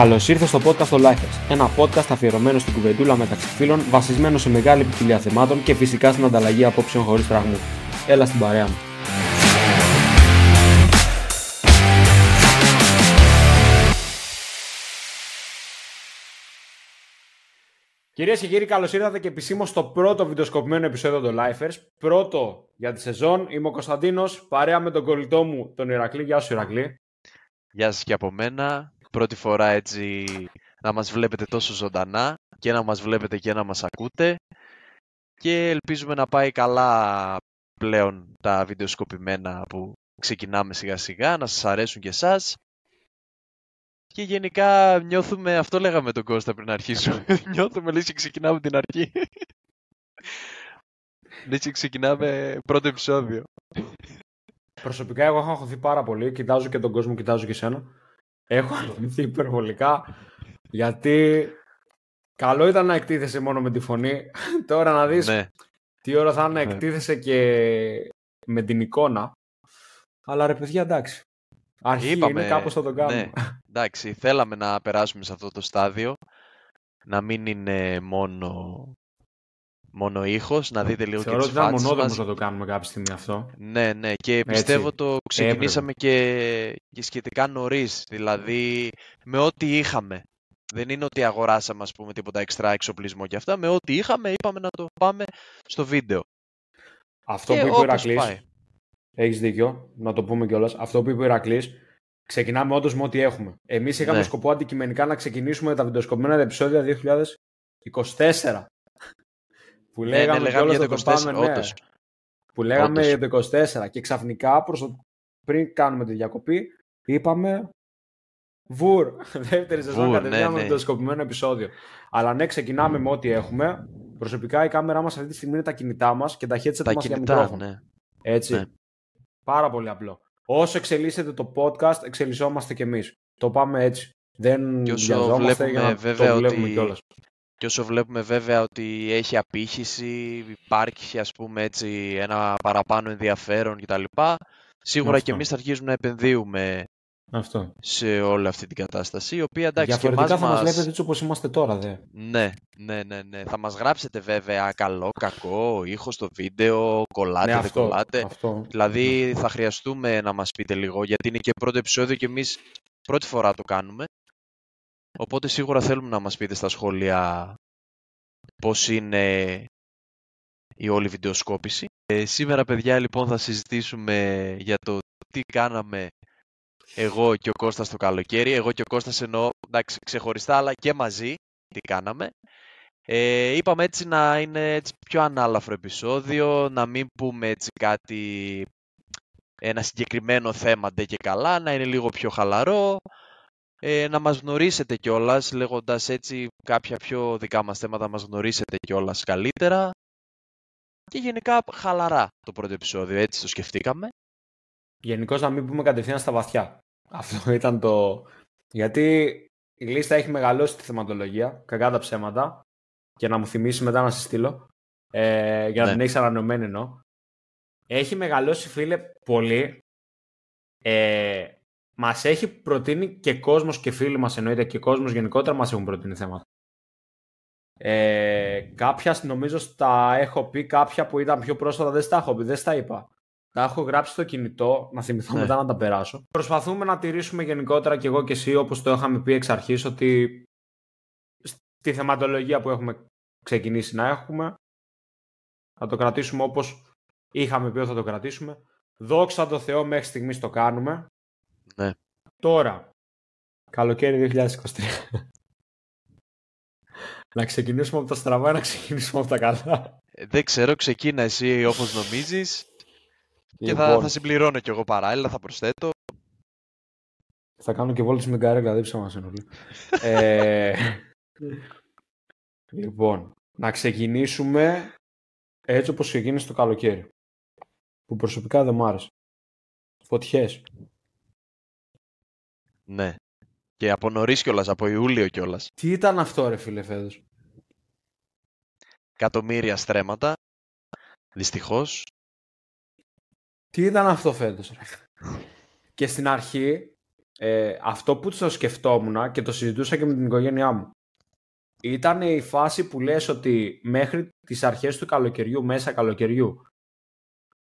Καλώς ήρθες στο podcast το Lifers, ένα podcast αφιερωμένο στην κουβεντούλα μεταξύ φίλων, βασισμένο σε μεγάλη ποικιλία θεμάτων και φυσικά στην ανταλλαγή απόψεων χωρίς φραγμού. Έλα στην παρέα μου. Κυρίες και κύριοι, καλώς ήρθατε και επισήμως στο πρώτο βιντεοσκοπημένο επεισόδιο των Lifers. Πρώτο για τη σεζόν. Είμαι ο Κωνσταντίνος, παρέα με τον κολλητό μου, τον Ηρακλή. Γεια σου, Ηρακλή. Γεια σας και από μένα. Πρώτη φορά έτσι να μας βλέπετε τόσο ζωντανά και να μας βλέπετε και να μας ακούτε. Και ελπίζουμε να πάει καλά πλέον τα βιντεοσκοπημένα που ξεκινάμε σιγά σιγά, να σας αρέσουν και εσάς. Και γενικά νιώθουμε, αυτό λέγαμε τον Κώστα πριν αρχίσουμε, νιώθουμε λες και ξεκινάμε την αρχή. λες και ξεκινάμε πρώτο επεισόδιο. Προσωπικά εγώ έχω αγχωθεί πάρα πολύ. Κοιτάζω και τον κόσμο, κοιτάζω και εσένα. Έχω αγχωθεί υπερβολικά. Γιατί καλό ήταν να εκτίθεσαι μόνο με τη φωνή. Τώρα να δεις ναι. τι ώρα θα είναι Ναι. εκτίθεσαι και με την εικόνα. Αλλά ρε παιδιά εντάξει. Αρχή Είπαμε, είναι κάπως θα το κάνουμε. ναι. Εντάξει, θέλαμε να περάσουμε σε αυτό το στάδιο, να μην είναι μόνο, μόνο ήχος, να δείτε λίγο Θεωρώ και ότι τις ήταν φάτσες μονόδομος μας. να το κάνουμε κάποια στιγμή αυτό. Ναι, ναι, και πιστεύω το ξεκινήσαμε και, και σχετικά νωρίς, δηλαδή με ό,τι είχαμε. Δεν είναι ότι αγοράσαμε, ας πούμε, τίποτα εξτρά εξοπλισμό και αυτά. Με ό,τι είχαμε, είπαμε να το πάμε στο βίντεο. Αυτό και που είπε ο όπως Ηρακλής, πάει. έχεις δίκιο, να το πούμε κιόλας. Αυτό που είπε ο Ηρακλής, ξεκινάμε όντως με ό,τι έχουμε. Εμείς είχαμε Ναι. σκοπό αντικειμενικά να ξεκινήσουμε τα βιντεοσκοπημένα επεισόδια 2024. Που Ναι, ναι, λέγαμε, λέγαμε κιόλας για να το το 24, πάμε, ναι. όντως. Που λέγαμε Όντως. για το 24 και ξαφνικά προς το... πριν κάνουμε τη διακοπή είπαμε Βουρ, δεύτερη σεζόν Βουρ, κατευθείαν ναι, με ναι. βιντεοσκοπημένο επεισόδιο. Αλλά ναι, ξεκινάμε με ό,τι έχουμε. Προσωπικά η κάμερά μας αυτή τη στιγμή είναι τα κινητά μας και τα headset Τα μας για κινητά, μικρόφωνο. ναι. Έτσι. Ναι. Πάρα πολύ απλό. Όσο εξελίσσεται το podcast, εξελισσόμαστε κι εμείς. Το πάμε έτσι. Δεν Και όσο βιαζόμαστε βλέπουμε για να βέβαια το βλέπουμε ότι- κιόλας. Και όσο βλέπουμε βέβαια ότι έχει απήχηση, υπάρχει ας πούμε έτσι ένα παραπάνω ενδιαφέρον κτλ. Σίγουρα Αυτό. και εμείς θα αρχίσουμε να επενδύουμε Αυτό. σε όλη αυτή την κατάσταση, η οποία εντάξει και Διαφορετικά εμάς θα μας μας... βλέπετε έτσι όπως είμαστε τώρα, δε. Ναι, ναι, ναι, ναι. Θα μας γράψετε βέβαια καλό, κακό, ήχο στο βίντεο, κολλάτε, ναι, δεν αυτό, κολλάτε. αυτό. Δηλαδή θα χρειαστούμε να μας πείτε λίγο, γιατί είναι και πρώτο επεισόδιο και εμείς πρώτη φορά το κάνουμε. Οπότε σίγουρα θέλουμε να μας πείτε στα σχόλια πώς είναι η όλη βιντεοσκόπηση. Ε, σήμερα, παιδιά, λοιπόν, θα συζητήσουμε για το τι κάναμε εγώ και ο Κώστας το καλοκαίρι. Εγώ και ο Κώστας εννοώ, εντάξει, ξεχωριστά, αλλά και μαζί τι κάναμε. Ε, είπαμε έτσι να είναι έτσι πιο ανάλαφρο επεισόδιο, να μην πούμε έτσι κάτι, ένα συγκεκριμένο θέμα ντε και καλά, να είναι λίγο πιο χαλαρό, ε, να μας γνωρίσετε κιόλας, λέγοντας έτσι κάποια πιο δικά μας θέματα, να μας γνωρίσετε κιόλας καλύτερα και γενικά χαλαρά το πρώτο επεισόδιο, έτσι το σκεφτήκαμε. Γενικώς να μην πούμε κατευθείαν στα βαθιά. Αυτό ήταν το. Γιατί η λίστα έχει μεγαλώσει τη θεματολογία, κακά τα ψέματα. Και να μου θυμίσει μετά να σε στείλω. Ε, για να Ναι. την έχεις ανανεωμένη εννοώ. Έχει μεγαλώσει, φίλε, πολύ. Ε, μας έχει προτείνει και κόσμος και φίλοι μας εννοείται και κόσμος γενικότερα μας έχουν προτείνει θέματα. Ε, κάποια νομίζω στα έχω πει, κάποια που ήταν πιο πρόσφατα δεν στα έχω πει, δεν στα είπα. Τα έχω γράψει στο κινητό, να θυμηθώ Ναι. μετά να τα περάσω. Προσπαθούμε να τηρήσουμε γενικότερα και εγώ και εσύ, όπως το είχαμε πει εξ αρχής, ότι στη θεματολογία που έχουμε ξεκινήσει να έχουμε, θα το κρατήσουμε όπως είχαμε πει ότι θα το κρατήσουμε. Δόξα τω Θεώ μέχρι στιγμής το κάνουμε. Ναι. Τώρα, καλοκαίρι 2023. να ξεκινήσουμε από τα στραβά, να ξεκινήσουμε από τα καλά. Ε, Δεν ξέρω, ξεκίνα εσύ όπως νομίζεις και θα, Λοιπόν. θα συμπληρώνω κι εγώ παράλληλα, θα προσθέτω. Θα κάνω και βόλτες με καρέκλα, δεν ψάμα σε ε, Λοιπόν, να ξεκινήσουμε έτσι όπως ξεκίνησε το καλοκαίρι. Που προσωπικά δεν μ' άρεσε. Φωτιές. Ναι. Και από νωρίς κιόλας, από Ιούλιο κιόλας. Τι ήταν αυτό ρε φίλε φέτος; Εκατομμύρια στρέμματα. Δυστυχώς. Τι ήταν αυτό φέτος ρε; Και στην αρχή ε, αυτό που το σκεφτόμουν και το συζητούσα και με την οικογένειά μου ήταν η φάση που λες ότι μέχρι τις αρχές του καλοκαιριού, μέσα καλοκαιριού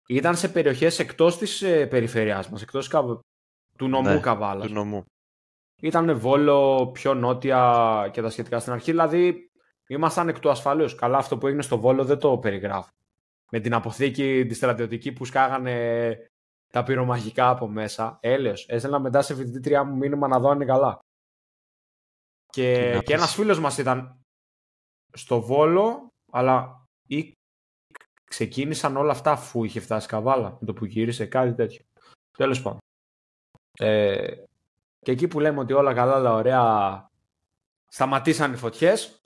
ήταν σε περιοχές εκτός της ε, περιφερειάς μας, εκτός του νομού ναι, Καβάλας. Του νομού. Ήταν Βόλο, πιο νότια και τα σχετικά στην αρχή, δηλαδή ήμασταν εκ του ασφαλούς. Καλά αυτό που έγινε στο Βόλο δεν το περιγράφω. Με την αποθήκη τη στρατιωτική που σκάγανε τα πυρομαχικά από μέσα. Έλεος. Έστελνα μετά σε φοιτητριά μου μήνυμα να δω αν είναι καλά. Και, και ένας φίλος μας ήταν στο Βόλο, αλλά ή ξεκίνησαν όλα αυτά αφού είχε φτάσει καβάλα, με το που γύρισε, κάτι τέτοιο. Τέλος πάντων. Ε, και εκεί που λέμε ότι όλα καλά, αλλά ωραία, σταματήσαν οι φωτιές.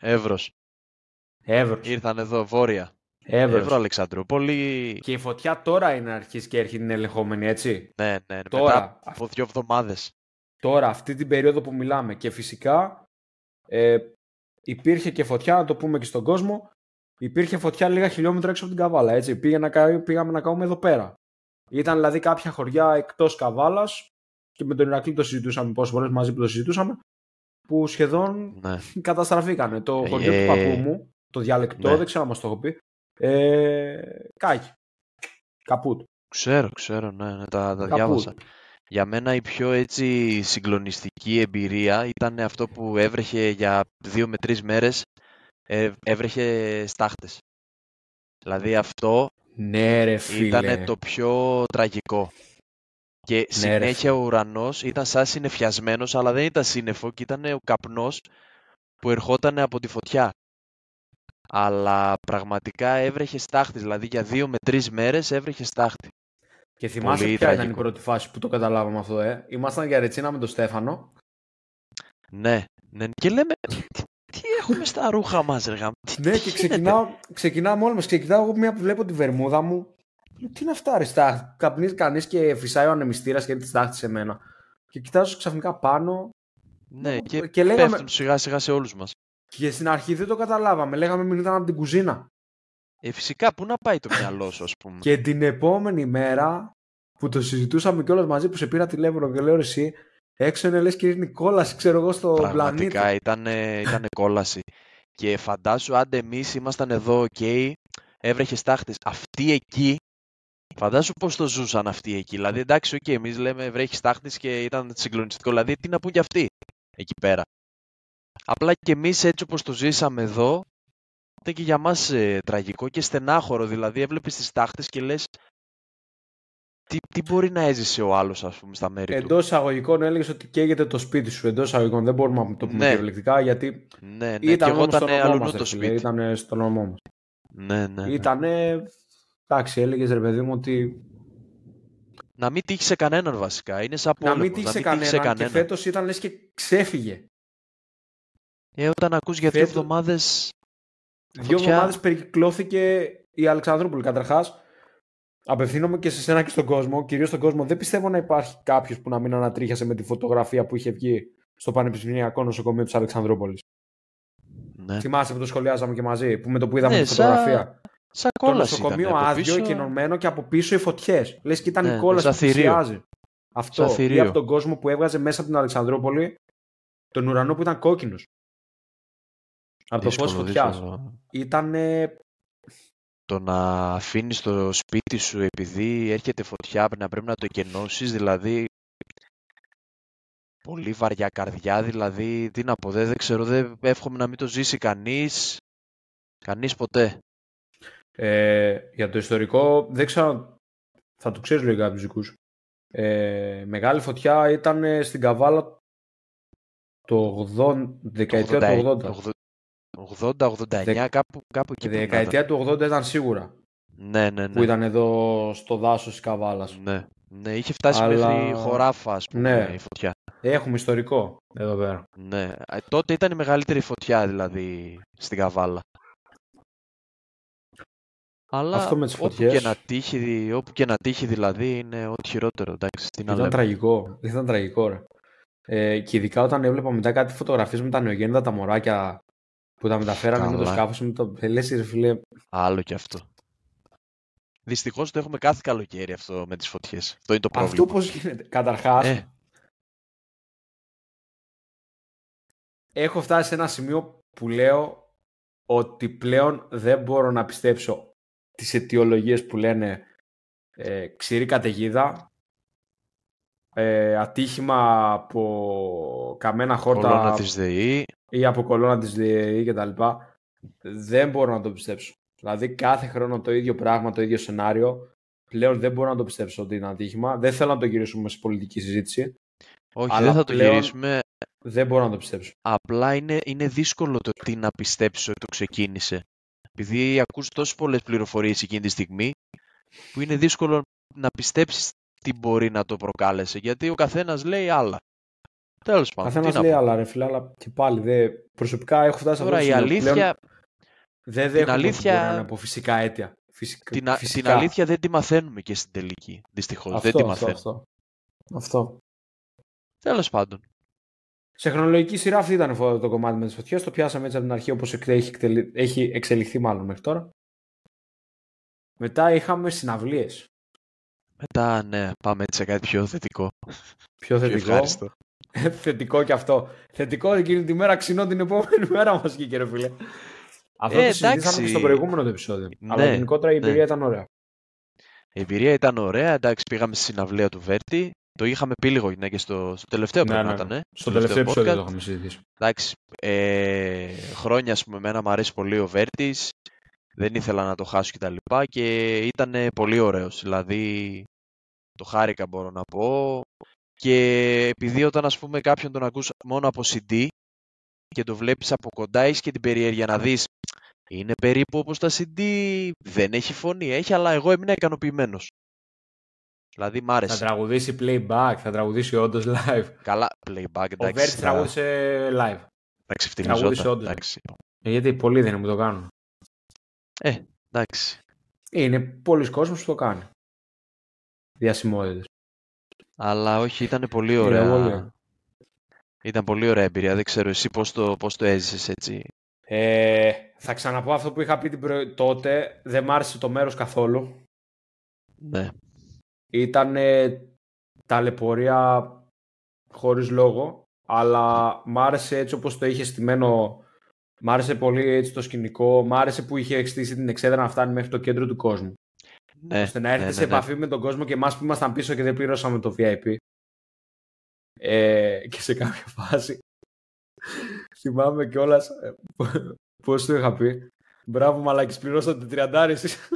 Εύρος. Εύρος. Ήρθαν εδώ, βόρεια. Εύρος. Εύρω Αλεξανδρούπολη. Και η φωτιά τώρα είναι αρχής και έρχεται την ελεγχόμενη, έτσι. Ναι, ναι, ναι. Τώρα. Μετά από δύο εβδομάδες. Τώρα, αυτή την περίοδο που μιλάμε. Και φυσικά ε, υπήρχε και φωτιά, να το πούμε και στον κόσμο, υπήρχε φωτιά λίγα χιλιόμετρα έξω από την Καβάλα. Έτσι. Πήγε να, πήγαμε να κάνουμε εδώ πέρα. Ήταν δηλαδή κάποια χωριά εκτός Καβάλας και με τον Ηρακλή το συζητούσαμε πόσες φορές μαζί που το συζητούσαμε, που σχεδόν Ναι. καταστραφήκανε. Το Ε, χωριό του παππού μου, το διαλεκτό, ναι. δεν ξέρω αν μας το έχω πει. Ε, κάκι. Καπούτ. Ξέρω, ξέρω, ναι, ναι τα, τα Καπούτ. διάβασα. Για μένα η πιο έτσι συγκλονιστική εμπειρία ήταν αυτό που έβρεχε για δύο με τρεις μέρες, ε, έβρεχε στάχτες. Δηλαδή αυτό Ναι, ρε φίλε. ήταν το πιο τραγικό. Και Ναι, ρε συνέχεια ο ουρανός ήταν σαν συννεφιασμένος, αλλά δεν ήταν σύννεφο και ήταν ο καπνός που ερχόταν από τη φωτιά. Αλλά πραγματικά έβρεχε στάχτης, δηλαδή για δύο με τρεις μέρες έβρεχε στάχτη. Και θυμάσαι Πολύ ποια ήταν η τραγικό. πρώτη φάση που το καταλάβαμε αυτό, ε; Ήμασταν για ρετσίνα με τον Στέφανο. Ναι, ναι. Και λέμε, τι, τι έχουμε στα ρούχα μας, ρε γαμ, τι- Ναι, τι και γίνεται;» ξεκινάω, ξεκινάμε όλοι μας. Και κοιτάω εγώ μια που βλέπω τη βερμούδα μου. Λέω, τι είναι αυτά, ρε στάχτη. Καπνίζει κανείς και φυσάει ο ανεμιστήρας και έρχεται τη στάχτη σε μένα. Και κοιτάζω ξαφνικά πάνω. Ναι, και, και λέγαμε- πέφτουν σιγά σιγά σε όλους μας. Και στην αρχή δεν το καταλάβαμε. Λέγαμε μην ήταν από την κουζίνα. Ε, φυσικά, πού να πάει το μυαλό σου, ας πούμε; Και την επόμενη μέρα που το συζητούσαμε κιόλας μαζί που σε πήρα τηλέφωνο και λέω ρε εσύ, έξω είναι λες και είναι κόλαση, ξέρω εγώ, στο πλανήτη. Πραγματικά ήταν, ήταν κόλαση. Και φαντάσου, άντε εμείς ήμασταν εδώ, οκ, έβρεχε στάχτες. Αυτοί εκεί, φαντάσου πώς το ζούσαν αυτοί εκεί. Δηλαδή, εντάξει, οκ, εμείς λέμε βρέχει στάχτες και ήταν συγκλονιστικό. Δηλαδή, τι να πούν κι αυτοί εκεί πέρα. Απλά και εμείς έτσι όπως το ζήσαμε εδώ, ήταν και για μας ε, τραγικό και στενάχωρο. Δηλαδή, έβλεπες τις στάχτες και λες, τι, τι μπορεί να έζησε ο άλλος, ας πούμε, στα μέρη του; Εντός εισαγωγικών έλεγες ότι καίγεται το σπίτι σου. Εντός εισαγωγικών δεν μπορούμε να το πούμε Ναι. κυριολεκτικά γιατί Ναι, ναι, ήταν και εγώ όμως ήταν στο νομό αλλού μας, το ρε φίλε, σπίτι. Ήταν στο νομό μας. Ναι, ναι, ναι. Ήτανε, εντάξει, έλεγες ρε παιδί μου ότι Να μην τύχει σε κανέναν βασικά. Είναι σαν να πόλεμος. μην τύχει σε κανέναν και φέτος ήταν λες και ξέφυγε. Ε, όταν ακούς για δύο Φέτος- εβδομάδες... Δύο Φωτιά. εβδομάδες περικυκλώθηκε η Αλεξανδρούπολη. Καταρχάς, απευθύνομαι και σε σένα και στον κόσμο. Κυρίως στον κόσμο, δεν πιστεύω να υπάρχει κάποιος που να μην ανατρίχιασε με τη φωτογραφία που είχε βγει στο Πανεπιστημιακό Νοσοκομείο της Αλεξανδρούπολης. Ναι. Θυμάσαι που το σχολιάζαμε και μαζί, που με το που είδαμε Ναι, τη σαν φωτογραφία; Σαν Το κόλαση νοσοκομείο ήταν. Από άδειο, πίσω- εκκοινωμένο και από πίσω οι φωτιές. Λες και ήταν Ναι, η κόλαση σαν που θηρίο. πλησιάζει. Αυτό. Σαν Ή θηρίο. από τον κόσμο που έβγαζε μέσα από την Αλεξανδρούπολη τον ουρανό που ήταν κόκκινος. Από το φως δύσκολο, φωτιάς. δύσκολο. Ήταν. Το να αφήνεις το σπίτι σου επειδή έρχεται φωτιά να πρέπει να το εκενώσεις, δηλαδή πολύ βαριά καρδιά, δηλαδή τι να πω, δεν, δεν ξέρω, δεν εύχομαι να μην το ζήσει κανείς, κανείς ποτέ. Ε, για το ιστορικό, δεν ξέρω. Θα το ξέρεις λίγα από τους δικούς σου. Ε, μεγάλη φωτιά ήταν ε, στην Καβάλα το 80, δεκαετία του 80. 80-89, Δεκ- κάπου, κάπου Η εκεί. πρέπει να ήταν. δεκαετία του 80 ήταν σίγουρα. Ναι, ναι, ναι. Που ήταν εδώ στο δάσος της Καβάλας. Ναι, ναι, είχε φτάσει Αλλά- μέχρι χωράφα, ας πούμε, Ναι. η φωτιά. Έχουμε ιστορικό εδώ πέρα. Ναι. Ε, Τότε ήταν η μεγαλύτερη φωτιά, δηλαδή, στην Καβάλα. Αλλά Αυτό με τις όπου, φωτιές. και να τύχει, όπου και να τύχει, δηλαδή, είναι ό,τι χειρότερο, εντάξει, τι να Ήταν λέμε. τραγικό. Ήταν τραγικό, ρε. Ε, και ειδικά όταν έβλεπα μετά κάτι φωτογραφίες με τα νεογέννητα τα μωράκια που τα μεταφέρανε με το Καλά. σκάφος με το. Λες, ρε φίλε, Άλλο κι αυτό. Δυστυχώς το έχουμε κάθε καλοκαίρι αυτό με τις φωτιές. Αυτό είναι το πρόβλημα. Αυτό πώς γίνεται; Καταρχάς, Ε, έχω φτάσει σε ένα σημείο που λέω ότι πλέον δεν μπορώ να πιστέψω τις αιτιολογίες που λένε ε, ξηρή καταιγίδα, ε, ατύχημα από καμένα χόρτα κολόνα της ΔΕΗ. Ή από κολόνα της ΔΕΗ και τα λοιπά, δεν μπορώ να το πιστέψω. Δηλαδή κάθε χρόνο το ίδιο πράγμα, το ίδιο σενάριο, πλέον δεν μπορώ να το πιστέψω ότι είναι ατύχημα. Δεν θέλω να το γυρίσουμε σε πολιτική συζήτηση. Όχι, Αλλά δεν θα το πλέον- γυρίσουμε. Δεν μπορώ να το πιστέψω. Απλά είναι, είναι δύσκολο το τι να πιστέψεις ότι το ξεκίνησε. Επειδή ακούς τόσες πολλές πληροφορίες εκείνη τη στιγμή, που είναι δύσκολο να πιστέψεις τι μπορεί να το προκάλεσε. Γιατί ο καθένας λέει άλλα. Τέλος πάντων, τι Καθένα να λέει πω. άλλα, ρε φίλε, αλλά και πάλι δε, προσωπικά έχω φτάσει σε αυτό Τώρα το η σημείο. Πλέον αλήθεια, δεν δέχομαι ότι αλήθεια- μπορεί να είναι από φυσικά αίτια. Φυσικά, την, α- φυσικά. την αλήθεια δεν τη μαθαίνουμε και στην τελική. Δυστυχώς, αυτό, δεν τη αυτό, μαθαίνουμε. αυτό, αυτό. Τέλος πάντων. Σε χρονολογική σειρά αυτή ήταν αυτό το κομμάτι με τις φωτιές. Το πιάσαμε έτσι από την αρχή όπως εκ- έχει, εκτελε- έχει εξελιχθεί μάλλον μέχρι τώρα. Μετά είχαμε συναυλίες. Μετά, ναι, πάμε έτσι σε κάτι πιο θετικό. Πιο Πιο θετικό. ευχάριστο. θετικό και αυτό. Θετικό εκείνη τη μέρα ξινό την επόμενη μέρα μας βγήκε ρε φίλε. Αυτό Ε, το συζητήσαμε εντάξει. και στο προηγούμενο το επεισόδιο. Ναι, Αλλά γενικότερα η ναι. εμπειρία ήταν ωραία. Η εμπειρία ήταν ωραία. Εντάξει, πήγαμε στη συναυλία του Βέρτη. Το είχαμε πει λίγο ναι, και στο, στο τελευταίο Ναι, πρέπει να ναι. ήταν. ε, Στο τελευταίο επεισόδιο podcast. το είχαμε συζητήσει. Εντάξει, ε, χρόνια ας πούμε, εμένα μου αρέσει πολύ ο Βέρτης, δεν ήθελα να το χάσω και τα λοιπά και ήταν πολύ ωραίος, δηλαδή το χάρηκα μπορώ να πω και επειδή όταν ας πούμε κάποιον τον ακούς μόνο από CD και το βλέπεις από κοντά έχεις και την περιέργεια να δεις είναι περίπου όπως τα CD, δεν έχει φωνή, έχει αλλά εγώ έμεινα ικανοποιημένος. Δηλαδή μ' Θα άρεσε. τραγουδήσει playback, θα τραγουδήσει όντως live. Καλά, playback, Ο εντάξει. Βέρτης θα- τραγούδισε live. θα ξεφτυλιζόταν, τραγούδισε όντως. εντάξει. Ε, Γιατί πολλοί δεν είναι που το κάνουν. εντάξει. Είναι πολλοί κόσμος που το κάνει. Διασημότητες. Αλλά όχι, ήταν πολύ Είναι ωραία. πολύ. Ήταν πολύ ωραία εμπειρία. Δεν ξέρω εσύ πώς το, πώς το έζησες έτσι. Ε, θα ξαναπώ αυτό που είχα πει την προ... τότε. Δεν μ' άρεσε το μέρος καθόλου. Ναι. Ήταν ταλαιπωρία χωρίς λόγο. Αλλά μ' άρεσε έτσι όπως το είχες στημένο. Μ' άρεσε πολύ έτσι το σκηνικό. Μ' άρεσε που είχε στήσει την εξέδρα να φτάνει μέχρι το κέντρο του κόσμου. Ναι. ώστε να έρθει ναι, σε ναι, ναι. επαφή με τον κόσμο και εμάς που ήμασταν πίσω και δεν πληρώσαμε το VIP. Ε, και σε κάποια φάση θυμάμαι κιόλας πώς το είχα πει. Μπράβο, μαλάκης, πληρώσατε τριαντάρι εσείς.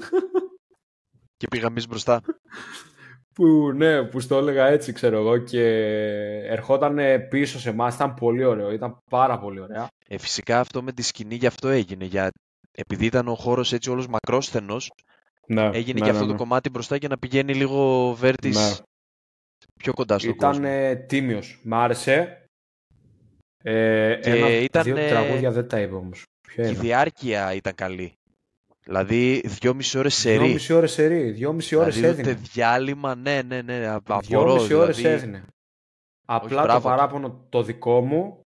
Και πήγαμε εμείς μπροστά. που, ναι, που στο έλεγα έτσι, ξέρω εγώ, και ερχόταν πίσω σε εμάς. Ήταν πολύ ωραίο, ήταν πάρα πολύ ωραία. Ε, φυσικά αυτό με τη σκηνή γι' αυτό έγινε. Για... Επειδή ήταν ο χώρος έτσι όλος μακρόσθενος, Ναι, έγινε και αυτό το κομμάτι μπροστά για να πηγαίνει λίγο ο Βέρτης Ναι. πιο κοντά στον Ήταν κόσμο. ε, τίμιος. Μ' άρεσε. Ε, Και ένα, ήταν, δύο ε, τραγούδια δεν τα είπε όμως. Ποια Και η είναι; διάρκεια ήταν καλή. Δηλαδή, δυόμιση ώρες σερί. Δυόμιση ώρες σερί. Δυόμιση ώρες Δηλαδή, ούτε έδινε. διάλειμμα, ναι, ναι, ναι, α- απορώ. Δυόμιση ώρες δηλαδή. έδινε. Απλά το μπράβο του. παράπονο το δικό μου,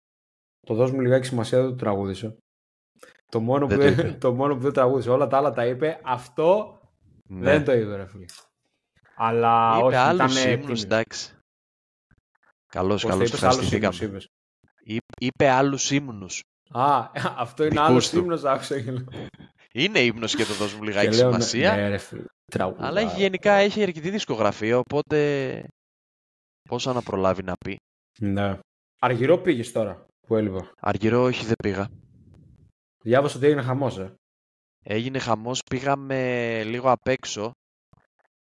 το δώσ' μου λιγάκι σημασία, δεν το τραγούδισε. Το μόνο, που Δεν το δεν, είπε. το μόνο που δεν τραγούδισε. Όλα τα άλλα τα είπε. Αυτό Ναι. δεν το είπε, ρε φίλε. Αλλά Είπε όχι, άλλους ήταν ύμνους, εντάξει. Καλώς, Πώς το καλώς, είπες, άλλους ύμνους ευχαριστηθήκαμε. είπες. Εί- Είπε άλλους ύμνους. Α, αυτό είναι Δικούς άλλος του. ύμνος, άκουσα και λέω. Είναι ύμνος και το δώσουμε Και λιγάκι λέω, ναι, σημασία. Ναι, ρε φίλε, τραγουδά. αλλά έχει, γενικά έχει αρκετή δισκογραφία, οπότε πόσα να προλάβει να πει. Ναι. Αργυρό πήγες τώρα, που έλειπα. Αργυρό όχι δεν πήγα. Διάβασα ότι έγινε χαμός, ε. Έγινε χαμός, πήγαμε λίγο απ' έξω,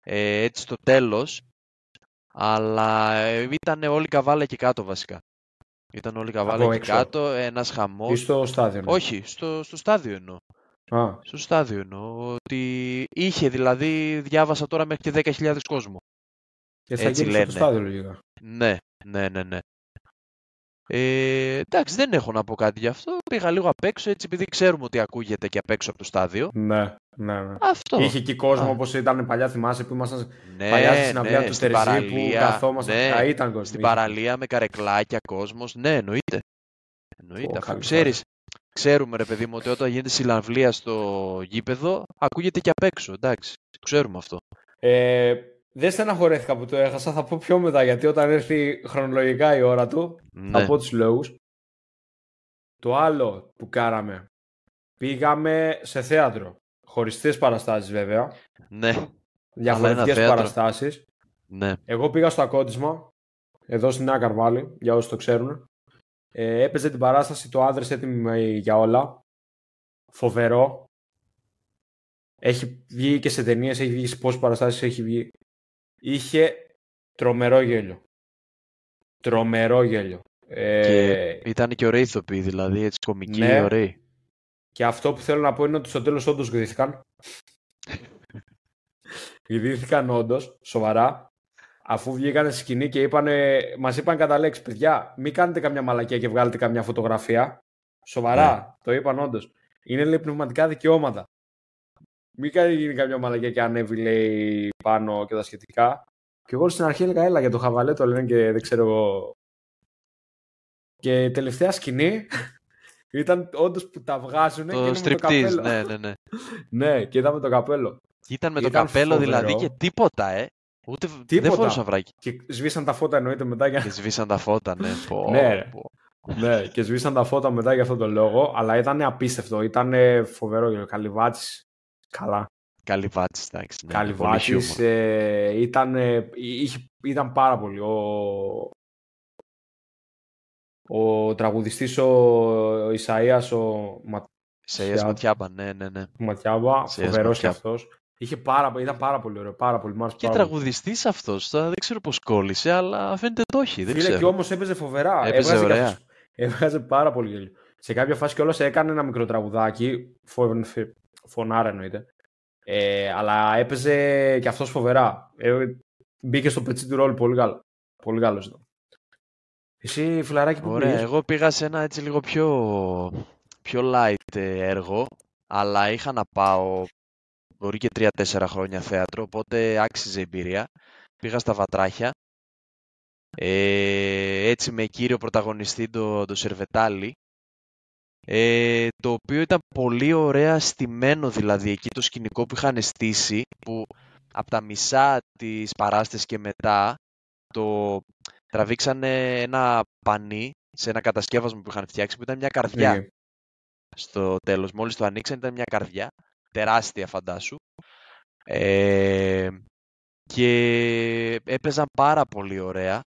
ε, έτσι στο τέλος, αλλά ε, ήταν όλοι καβάλα εκεί κάτω βασικά. Ήταν όλοι καβάλα Από εκεί έξω. κάτω, ένας Ή χαμός. στο στάδιο. ναι. Όχι, στο, στο στάδιο εννοώ. Α, Στο στάδιο εννοώ. Ότι είχε δηλαδή, διάβασα τώρα μέχρι και 10.000 κόσμο. και θα Έτσι γίνει στο λένε. στάδιο λογικά. Ναι, ναι, ναι, ναι. Ε, εντάξει, δεν έχω να πω κάτι γι' αυτό. Πήγα λίγο απ' έξω, έτσι επειδή ξέρουμε ότι ακούγεται και απ' έξω από το στάδιο. Ναι, ναι, ναι. Αυτό. Είχε εκεί κόσμο Α. όπως ήταν παλιά, θυμάσαι που ήμασταν ναι, παλιά στη συναυλία ναι, του στην Τερζή που παραλία, καθόμασταν. ναι, Α, ήταν κόσμος. στην είχε. παραλία με καρεκλάκια κόσμος. Ναι, εννοείται. Εννοείται. Πω, Αφού καλή ξέρεις, ξέρουμε ρε παιδί μου ότι όταν γίνεται συναυλία στο γήπεδο, ακούγεται και απ' έξω, εντάξει. Το ξέρουμε αυτό. Ε, δεν στεναχωρέθηκα που το έχασα, θα πω πιο μετά, γιατί όταν έρθει χρονολογικά η ώρα του, Ναι. θα πω τους λόγους. Το άλλο που κάναμε, πήγαμε σε θέατρο. Χωριστές παραστάσεις βέβαια, Ναι. διαφορετικές θέατρο. παραστάσεις. Ναι. Εγώ πήγα στο ακόντισμα, εδώ στην Νέα Καρβάλη, για όσοι το ξέρουν. Ε, έπαιζε την παράσταση το άνδρες έτοιμοι για όλα. Φοβερό. Έχει βγει και σε ταινίες, έχει βγει σε πόσες παραστάσεις έχει βγει. Είχε τρομερό γέλιο. Τρομερό γέλιο. Ε, Και ήταν και ωραίοι ηθοποιοί, δηλαδή έτσι κομικοί, Ναι. ωραίοι. Και αυτό που θέλω να πω είναι ότι στο τέλος όντως γδύθηκαν. γδύθηκαν όντως, σοβαρά. Αφού βγήκανε στη σκηνή και είπανε, μας είπαν κατά λέξη, παιδιά, μην κάνετε καμιά μαλακία και βγάλετε καμιά φωτογραφία. Σοβαρά, Ναι. το είπαν όντως. Είναι λέει πνευματικά δικαιώματα. Μην κάνει γίνει καμιά μαλακία και ανέβει λέει πάνω και τα σχετικά. Και εγώ στην αρχή έλεγα, έλα για το χαβαλέ το λένε και δεν ξέρω εγώ. Και η τελευταία σκηνή ήταν όντως που τα βγάζουν και το είναι με το στριπτίζ, καπέλο. ναι, ναι, ναι. ναι, και ήταν με το καπέλο. Ήταν με το Ήταν καπέλο δηλαδή φοβερό. και τίποτα, ε. Ούτε δεν Τίποτα. φορούσαν βράκι. Και σβήσαν τα φώτα εννοείται μετά για... Και σβήσαν τα φώτα, ναι. Πω, Ναι, ρε. πω. ναι, και σβήσαν τα φώτα μετά για αυτόν τον λόγο, αλλά ήταν απίστευτο, ήταν φοβερό. Καλυβάτης, καλά. Καλή βάτση, εντάξει. Ναι, πολύ Καλυβάτης χιούμορ. ε, ήταν, ε, είχε, ήταν πάρα πολύ. Ο, ο τραγουδιστής ο, ο Ισαΐας, ο Μα, Σε Ιας Ματιάμπα, ναι, ναι, ναι. Ματιάβα, Ισαΐας φοβερός και Ματιάβα. αυτός. Είχε πάρα, ήταν πάρα πολύ ωραίο, πάρα πολύ. Μ' άρεσε Και πάρα πολύ. τραγουδιστής αυτός, τώρα δεν ξέρω πώς κόλλησε, αλλά φαίνεται το έχει, δεν Φίλε, και ξέρω. όμως έπαιζε φοβερά. Έπαιζε Έβγαζε και ωραία. αυτός- Έβγαζε πάρα πολύ γέλιο. Σε κάποια φάση κιόλας έκανε ένα μικρό τραγουδάκι, φο, φε- φωνάρα εννοείται, ε, αλλά έπαιζε και αυτός φοβερά. Ε, μπήκε στο πετσί του ρόλου πολύ καλό. Πολύ καλός ήταν. Εσύ φιλαράκι που Ωραία, πήγες; εγώ πήγα σε ένα έτσι λίγο πιο, πιο light ε, έργο, αλλά είχα να πάω μπορεί και 3-4 χρόνια θέατρο, οπότε άξιζε η εμπειρία. Πήγα στα Βατράχια, ε, έτσι με κύριο πρωταγωνιστή το, το Σερβετάλη, ε, το οποίο ήταν πολύ ωραία στημένο δηλαδή εκεί το σκηνικό που είχαν στήσει, που από τα μισά της παράστασης και μετά το τραβήξανε ένα πανί σε ένα κατασκεύασμα που είχαν φτιάξει που ήταν μια καρδιά Ναι. στο τέλος. Μόλις το ανοίξαν ήταν μια καρδιά, τεράστια φαντάσου. Ε, και έπαιζαν πάρα πολύ ωραία.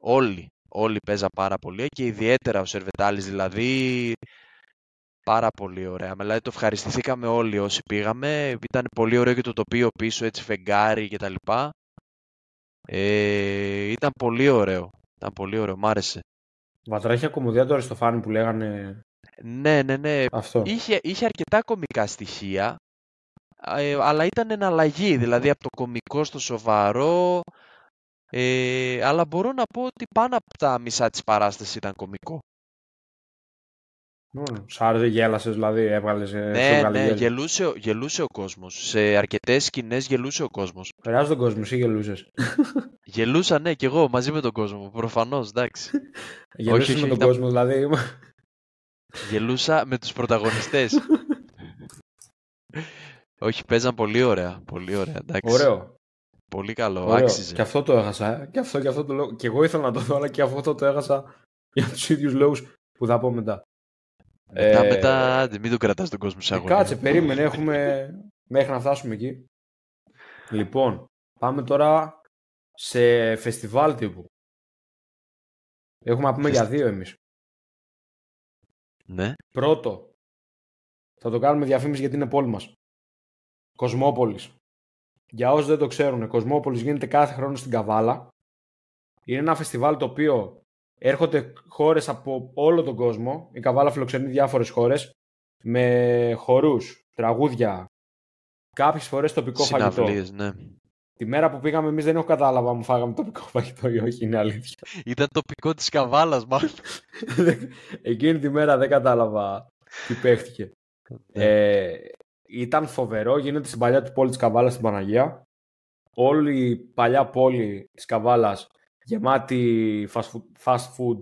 Όλοι, όλοι παίζαν πάρα πολύ και ιδιαίτερα ο Σερβετάλης δηλαδή πάρα πολύ ωραία. Δηλαδή το ευχαριστηθήκαμε όλοι όσοι πήγαμε. Ήταν πολύ ωραίο και το τοπίο πίσω, έτσι φεγγάρι και τα λοιπά. Ε, ήταν πολύ ωραίο. Ήταν πολύ ωραίο, μ' άρεσε. Βατράχια κομμωδία του Αριστοφάνη που λέγανε Ναι, ναι, ναι. αυτό. Είχε, είχε αρκετά κομικά στοιχεία, ε, αλλά ήταν εναλλαγή, δηλαδή από το κομικό στο σοβαρό, ε, αλλά μπορώ να πω ότι πάνω από τα μισά της παράστασης ήταν κομικό. Μόνο. Σ' άρεσε, γέλασες δηλαδή, έβγαλες, ε, σου ναι, έβγαλε ναι, γέλιο. γελούσε, ο- γελούσε ο κόσμος. Σε αρκετές σκηνές γελούσε ο κόσμος. Περάζει τον κόσμο, εσύ γελούσες. Γελούσα, ναι, κι εγώ μαζί με τον κόσμο, προφανώς, εντάξει. Γελούσες όχι, με τον ήταν- κόσμο, δηλαδή. Γελούσα με τους πρωταγωνιστές. Όχι, παίζαν πολύ ωραία, πολύ ωραία, εντάξει. Ωραίο. Πολύ καλό, Ωραίο. άξιζε. Και αυτό το έχασα. ε. Και αυτό και αυτό το λόγο. Και εγώ ήθελα να το δω, αλλά και αυτό το έχασα για τους ίδιους λόγους που θα πω μετά. Μετά, Ε, μετά, άντε, μην το κρατάς τον κόσμο σε Ε, αγωνία. κάτσε, περίμενε, έχουμε μέχρι να φτάσουμε εκεί. Λοιπόν, πάμε τώρα σε φεστιβάλ τύπου. Έχουμε να πούμε για δύο εμείς. Ναι, Πρώτο, θα το κάνουμε διαφήμιση γιατί είναι πόλη μας. Κοσμόπολης. Για όσους δεν το ξέρουν, Κοσμόπολης γίνεται κάθε χρόνο στην Καβάλα. Είναι ένα φεστιβάλ το οποίο έρχονται χώρες από όλο τον κόσμο. Η Καβάλα φιλοξενεί διάφορες χώρες με χορούς, τραγούδια, κάποιες φορές τοπικό φαγητό. συναυλίες, ναι. Τη μέρα που πήγαμε εμείς δεν έχω κατάλαβα αν φάγαμε τοπικό φαγητό ή όχι, είναι αλήθεια. Ήταν τοπικό της Καβάλας, μάλλον. Εκείνη τη μέρα δεν κατάλαβα τι παίχτηκε. Ναι. Ε, ήταν φοβερό, γίνεται στην παλιά του πόλη της Καβάλας στην Παναγία. Όλη η παλιά πόλη της Καβάλας γεμάτη fast food, fast food,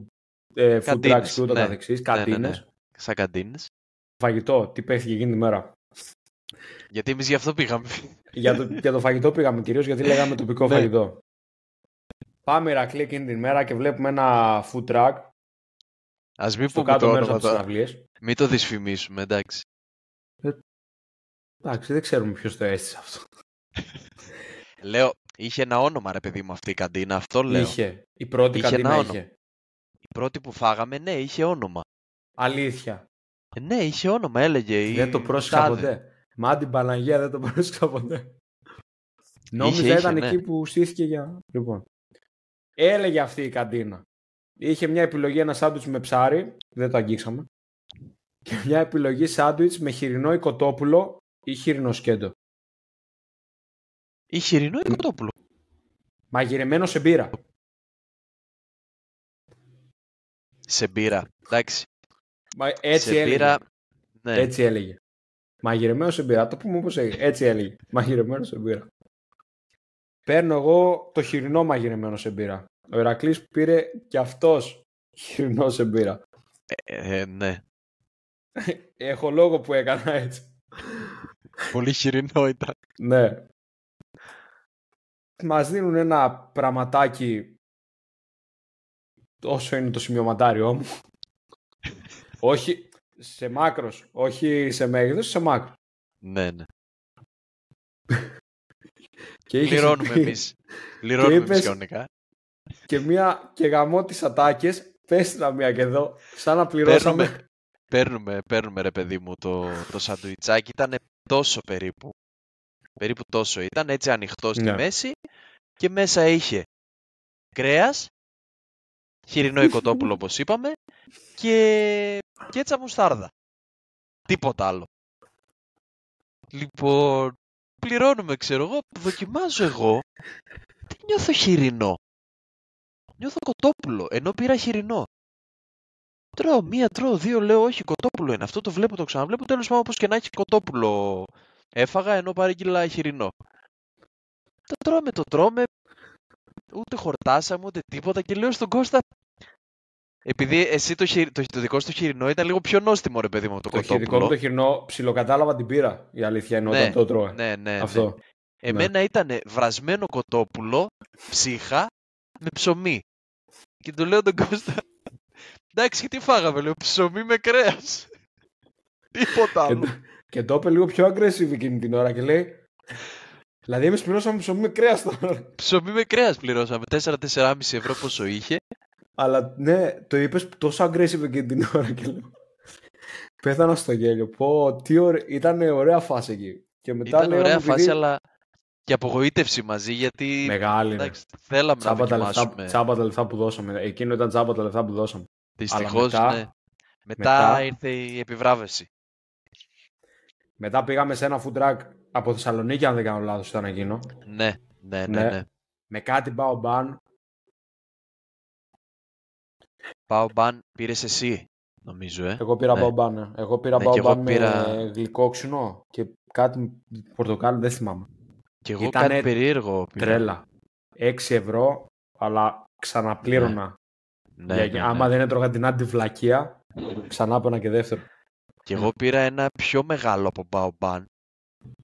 ε, food Καντίνες, trucks και ούτω ναι. καθεξής, Ναι, ναι, ναι. καντίνες. Σαν καντίνες. Φαγητό, τι παίχτηκε εκείνη τη μέρα. Γιατί εμείς γι' αυτό πήγαμε. για, το, για το φαγητό πήγαμε κυρίως γιατί λέγαμε τοπικό Ναι. φαγητό. Πάμε Ηρακλή εκείνη την μέρα και βλέπουμε ένα food truck Α μην στο πούμε κάτω το μέρος όνομα από τις τώρα. συναυλίες. Μην το δυσφημίσουμε, εντάξει. Εντάξει, δεν ξέρουμε ποιος το έστησε αυτό. Λέω, είχε ένα όνομα ρε παιδί μου αυτή η καντίνα, αυτό λέω. Είχε. Η πρώτη Είχε καντίνα ένα είχε. Η πρώτη που φάγαμε, ναι, είχε όνομα. Αλήθεια. Ε, ναι, είχε όνομα, έλεγε. η Δεν το πρόσεξα τάδε. ποτέ. Μα την Παναγία δεν το πρόσεξα ποτέ. Νόμιζα είχε, ήταν ναι. εκεί που στήθηκε για. Λοιπόν. Έλεγε αυτή η καντίνα. Είχε μια επιλογή ένα σάντουιτς με ψάρι, δεν το αγγίξαμε. Και μια επιλογή σάντουιτς με χοιρινό ή κοτόπουλο ή χοιρινό σκέντο. Ή χοιρινό ή κοτόπουλο. Μαγειρεμένο σε μπύρα. Σε μπύρα. Εντάξει. Μα έτσι σε έλεγε. μπύρα. Ναι. Έτσι έλεγε. Μαγειρεμένο σε μπύρα. Το πούμε όπως έλεγε. Έτσι έλεγε. Μαγειρεμένο σε μπύρα. Παίρνω εγώ το χοιρινό μαγειρεμένο σε μπύρα. Ο Ηρακλής πήρε και αυτός χοιρινό σε μπύρα. Ε, ε, ναι. Έχω λόγο που έκανα έτσι. Πολύ χοιρινό ήταν. Ναι. Μας δίνουν ένα πραγματάκι όσο είναι το σημειωματάριό μου. όχι σε μάκρος, όχι σε μέγεθος, σε μάκρος. Ναι, ναι. Και είχε Πληρώνουμε πει- εμείς. Πληρώνουμε εμείς είπες- κανονικά. Και μία και γαμώ τις ατάκες, πες να μία και εδώ, σαν να πληρώσαμε. Παίρνουμε, παίρνουμε, παίρνουμε ρε παιδί μου το, το σαντουιτσάκι. Ήταν τόσο περίπου. Περίπου τόσο. Ήταν έτσι ανοιχτό στη Ναι. μέση και μέσα είχε κρέας, χοιρινό οικοτόπουλο όπως είπαμε και κέτσα μουστάρδα. Τίποτα άλλο. Λοιπόν, πληρώνουμε ξέρω εγώ, δοκιμάζω εγώ, τι νιώθω χοιρινό. Νιώθω κοτόπουλο, ενώ πήρα χοιρινό. Τρώω μία, τρώω δύο, λέω όχι, κοτόπουλο είναι. Αυτό το βλέπω, το ξαναβλέπω. Τέλος πάντων, όπως και να έχει κοτόπουλο έφαγα, ενώ παρήγγειλα χοιρινό. Το τρώμε, το τρώμε. Ούτε χορτάσαμε, ούτε τίποτα. Και λέω στον Κώστα. Επειδή εσύ το, χειρι- το, το δικό σου το χοιρινό ήταν λίγο πιο νόστιμο, ρε παιδί μου, το, Το δικό κοτόπουλο. μου το χοιρινό ψιλοκατάλαβα την πύρα, η αλήθεια είναι Ναι, όταν το τρώω. Ναι, ναι, ναι. Αυτό. Εμένα ήταν βρασμένο κοτόπουλο, ψύχα, με ψωμί. Και του λέω τον Κώστα, εντάξει, τι φάγαμε, λέω, ψωμί με κρέας. Τίποτα Και, άλλο. το- και το είπε λίγο πιο aggressive εκείνη την ώρα και λέει Δηλαδή εμείς πληρώσαμε ψωμί με κρέας τώρα. Ψωμί με κρέας πληρώσαμε, 4-4,5 ευρώ πόσο είχε. Αλλά ναι, το είπες τόσο aggressive εκείνη την ώρα και λέω Πέθανα στο γέλιο. Πω, τι ωραία. Ήταν ωραία φάση εκεί. Και μετά Ήταν λέγαμε ωραία επειδή- φάση, αλλά και απογοήτευση μαζί, γιατί Μεγάλη είναι. εντάξει, θέλαμε Τσάμπα να τα, λεφτά, δοκιμάσουμε. τσάμπα τα λεφτά που δώσαμε. Εκείνο ήταν τσάμπα τα λεφτά που δώσαμε. Δυστυχώς, μετά- ναι. Μετά, μετά- ήρθε η επιβράβευση. Μετά πήγαμε σε ένα food truck από Θεσσαλονίκη, αν δεν κάνω λάθος, ήταν εκείνο. Ναι, ναι, ναι, Ναι. ναι. Με κάτι μπάω μπαν. Πάω μπαν, πήρες εσύ, νομίζω, ε. Εγώ πήρα Ναι. μπάω μπαν. ναι. Εγώ πήρα Ναι, μπάω και εγώ μπαν πήρα- με γλυκόξινο και κάτι με πορτοκάλι, δεν θυμάμαι. Και εγώ Ήτανε κάτι περίεργο πήρα. Τρέλα. 6 ευρώ, αλλά ξαναπλήρωνα. Ναι, Για- ναι, ναι. Άμα δεν έτρωγα την αντιβλακία, ξανά έπαιρνα και δεύτερο. Και εγώ πήρα ένα πιο μεγάλο από Baoban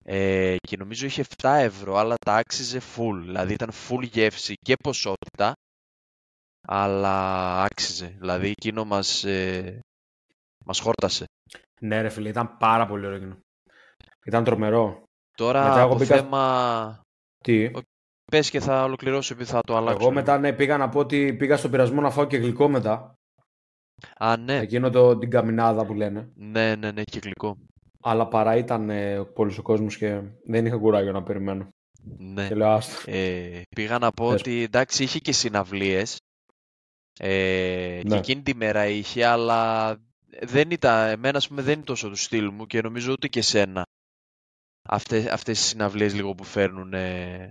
ε, και νομίζω είχε 7 ευρώ, αλλά τα άξιζε full. Δηλαδή ήταν full γεύση και ποσότητα, αλλά άξιζε. Δηλαδή εκείνο μας, ε, μας χόρτασε. Ναι, ρε φίλε, ήταν πάρα πολύ ωραίο εκείνο. Ήταν τρομερό. Τώρα Μετά εγώ από πήγα- θέμα... Τι; Πες και θα ολοκληρώσω επειδή θα το αλλάξω. Εγώ μετά ναι, πήγα να πω ότι πήγα στον πειρασμό να φάω και γλυκό μετά. Α, ναι. Εκείνο το, την καμινάδα που λένε. Ναι, ναι, ναι, και γλυκό. Αλλά παρά ήταν ε, πολλούς ο κόσμος και δεν είχα κουράγιο να περιμένω. Ναι. Και λέω άστο. Ε, πήγα να πω Πες. ότι εντάξει είχε και συναυλίες ε, και Ναι. εκείνη τη μέρα είχε αλλά δεν ήταν, εμένα ας πούμε δεν είναι τόσο του στυλ μου και νομίζω ούτε και σένα αυτές, αυτές οι συναυλίες λίγο που φέρνουν ε,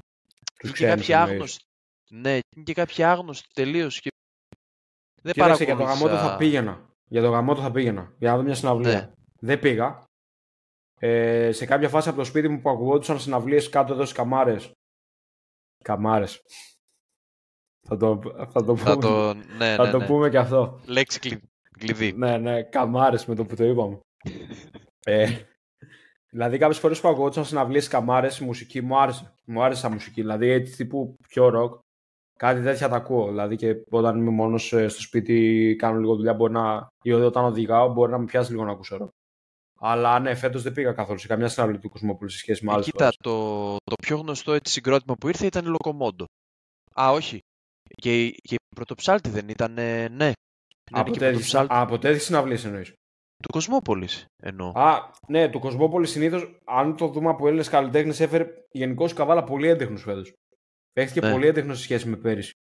Τους και ξένους κάποιοι εννοείς. άγνωστοι ναι είναι και κάποιοι άγνωστοι τελείως και δεν Κοίταξε, για το παρακολούθησα- γαμό θα πήγαινα. Για το γαμό θα πήγαινα. Για να δω μια συναυλία. Ναι. Δεν πήγα. Ε, σε κάποια φάση από το σπίτι μου που ακουγόντουσαν συναυλίες κάτω εδώ στις καμάρες. Καμάρες. Θα το, θα το, θα πούμε, το, ναι, θα ναι, το ναι. πούμε και αυτό. λέξη κλει- κλειδί Ναι, ναι, καμάρες με το που το είπαμε. ε, Δηλαδή, κάποιες φορές που ακουγόντουσαν συναυλίε καμάρε, η μουσική μου άρεσε. Μου άρεσε η μουσική. Δηλαδή, έτσι τύπου πιο ροκ. Κάτι τέτοια τα ακούω. Δηλαδή, και όταν είμαι μόνος στο σπίτι, κάνω λίγο δουλειά, μπορεί να. ή όταν οδηγάω, μπορεί να με πιάσει λίγο να ακούσω ροκ. Αλλά ναι, φέτος δεν πήγα καθόλου σε καμιά συναυλία του Κοσμόπουλου σε σχέση με άλλε. Κοίτα, το, το πιο γνωστό έτσι συγκρότημα που ήρθε ήταν η Λοκομόντο. Α, όχι. Και, και η Πρωτοψάλτη δεν ήταν, ναι. Από τέτοιε συναυλίε εννοείς. Του Κοσμόπολης εννοώ. Α, ναι, του Κοσμόπολης συνήθως, αν το δούμε από Έλληνες καλλιτέχνες, έφερε γενικώς η Καβάλα πολύ έντεχνους φέτος. Παίχτηκε ναι. πολύ έντεχνος σε σχέση με πέρυσι.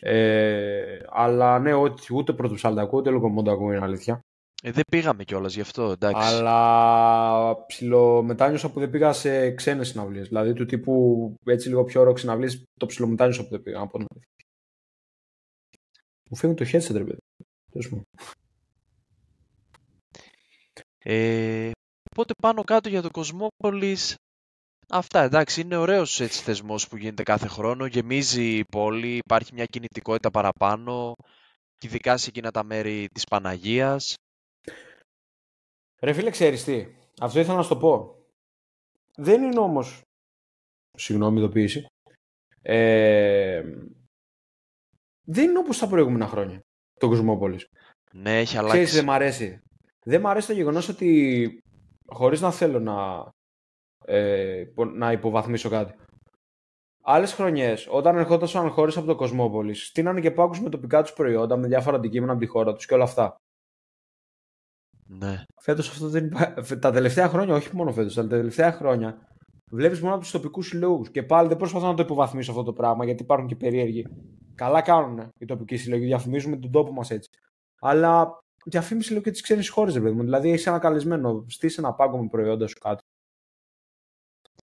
Ε, αλλά ναι, ούτε, ούτε πρωτοψάλτακο, ούτε λογομόντακο είναι αλήθεια. Ε, δεν πήγαμε κιόλας γι' αυτό, εντάξει. Αλλά ψιλομετάνιωσα που δεν πήγα σε ξένες συναυλίες. Δηλαδή του τύπου έτσι λίγο πιο ροκ συναυλίες, το ψιλομετάνιωσα που δεν πήγα. Από... Μου φύγει το headset, ρε παιδί. Ε, οπότε πάνω κάτω για το Κοσμόπολης Αυτά εντάξει, είναι ωραίος έτσι θεσμός που γίνεται κάθε χρόνο. Γεμίζει η πόλη, υπάρχει μια κινητικότητα παραπάνω, ειδικά σε εκείνα τα μέρη της Παναγίας. Ρε φίλε, ξέρεις τι, αυτό ήθελα να σου το πω. Δεν είναι όμως, συγγνώμη ειδοποίηση, ε, δεν είναι όπως τα προηγούμενα χρόνια το Κοσμόπολης. Ναι, έχει αλλάξει. Ξέρεις, δεν μ' αρέσει. Δεν μ' αρέσει το γεγονός ότι, χωρίς να θέλω να, ε, να υποβαθμίσω κάτι. Άλλες χρονιές, όταν ερχόταν χώρες από το Κοσμόπολης, στείνανε και πάγου με τοπικά τους προϊόντα, με διάφορα αντικείμενα από τη χώρα τους και όλα αυτά. Ναι. Φέτος αυτό δεν υπάρχει. Τα τελευταία χρόνια, όχι μόνο φέτος, τα τελευταία χρόνια, βλέπεις μόνο από τους τοπικούς συλλόγους. Και πάλι δεν προσπαθώ να το υποβαθμίσω αυτό το πράγμα, γιατί υπάρχουν και περίεργοι. Καλά κάνουν οι τοπικοί συλλόγοι, διαφημίζουμε τον τόπο μας έτσι. Αλλά διαφήμιση λέω και τις ξένες χώρες, δηλαδή. Δηλαδή έχει ένα καλεσμένο, στήσει ένα πάγκο με προϊόντα σου κάτω.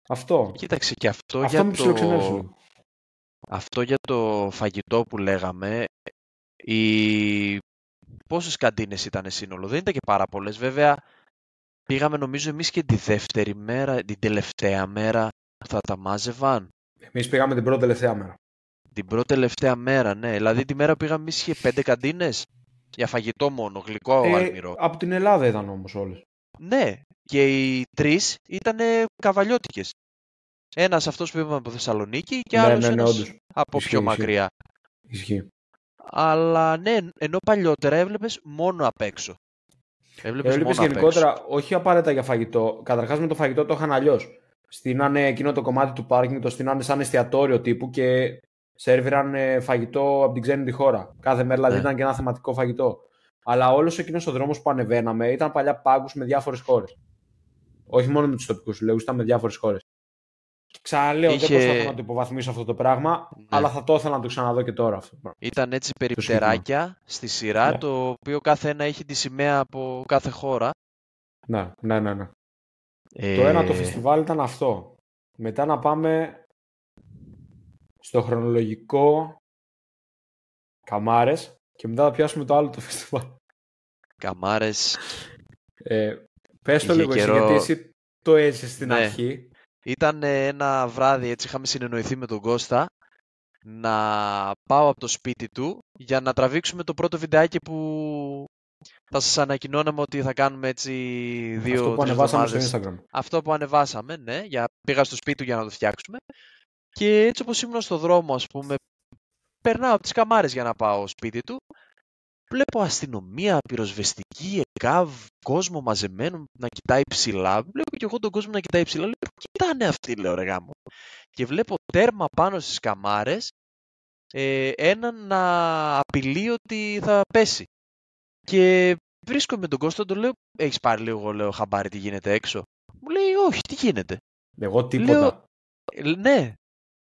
Αυτό. Κοίταξε και αυτό, αυτό για το... Αυτό για το φαγητό που λέγαμε, οι... πόσες καντίνες ήταν σύνολο, δεν ήταν και πάρα πολλές. Βέβαια, πήγαμε νομίζω εμείς και τη δεύτερη μέρα, την τελευταία μέρα, θα τα μάζευαν. Εμείς πήγαμε την πρώτη τελευταία μέρα. Την πρώτη τελευταία μέρα, ναι. Δηλαδή τη μέρα πήγαμε εμείς είχε πέντε καντίνες για φαγητό μόνο, γλυκό ε, αλμυρό. Από την Ελλάδα ήταν όμως όλες. Ναι, και οι τρεις ήταν καβαλιώτικες. Ένας αυτός που είπαμε από Θεσσαλονίκη και ναι, άλλος ναι, ναι, από πιο μακριά. Ισχύει. Αλλά ναι, ενώ παλιότερα έβλεπες μόνο απ' έξω. Έβλεπες γενικότερα, όχι απαραίτητα για φαγητό. Καταρχάς με το φαγητό το είχαν αλλιώς. Στείνανε εκείνο το κομμάτι του πάρκινγκ, το στείνανε σαν εστιατόριο τύπου και σερβιραν φαγητό από την ξένη χώρα. Κάθε μέρα δηλαδή ναι. ήταν και ένα θεματικό φαγητό. Αλλά όλος εκείνος ο δρόμος που ανεβαίναμε ήταν παλιά πάγκους με διάφορες χώρες. Όχι μόνο με τους τοπικούς συλλόγου, ήταν με διάφορες χώρες. Ξαναλέω, Είχε... δεν προσπαθώ να το υποβαθμίσω αυτό το πράγμα, ναι. αλλά θα το ήθελα να το ξαναδώ και τώρα αυτό. Ήταν έτσι περιπτεράκια στη σειρά, ναι. το οποίο κάθε ένα έχει τη σημαία από κάθε χώρα. Ναι, ναι, ναι. ναι. Ε... Το ένα το φεστιβάλ ήταν αυτό. Μετά να πάμε στο χρονολογικό Καμάρες και μετά θα πιάσουμε το άλλο το φεστιβάλ. Καμάρες. Ε, πες το λίγο καιρό... γιατί εσύ το έζησες στην ναι. αρχή. Ήταν ένα βράδυ, έτσι είχαμε συνεννοηθεί με τον Κώστα, να πάω από το σπίτι του για να τραβήξουμε το πρώτο βιντεάκι που θα σας ανακοινώναμε ότι θα κάνουμε έτσι δύο Αυτό που ανεβάσαμε στο Instagram. Αυτό που ανεβάσαμε, ναι. Για... Πήγα στο σπίτι του για να το φτιάξουμε. Και έτσι όπως ήμουν στο δρόμο, ας πούμε, περνάω από τις καμάρες για να πάω σπίτι του Βλέπω αστυνομία, πυροσβεστική, ΕΚΑΒ, κόσμο μαζεμένο να κοιτάει ψηλά. Βλέπω και εγώ τον κόσμο να κοιτάει ψηλά. Λέω, κοιτάνε αυτοί, λέω ρε γάμο. Και βλέπω τέρμα πάνω στις καμάρες ε, έναν να απειλεί ότι θα πέσει. Και βρίσκομαι με τον Κώστα, τον λέω, έχεις πάρει λίγο, λέω, χαμπάρι τι γίνεται έξω. Μου λέει, όχι, τι γίνεται. Εγώ τίποτα. Λέω, ναι.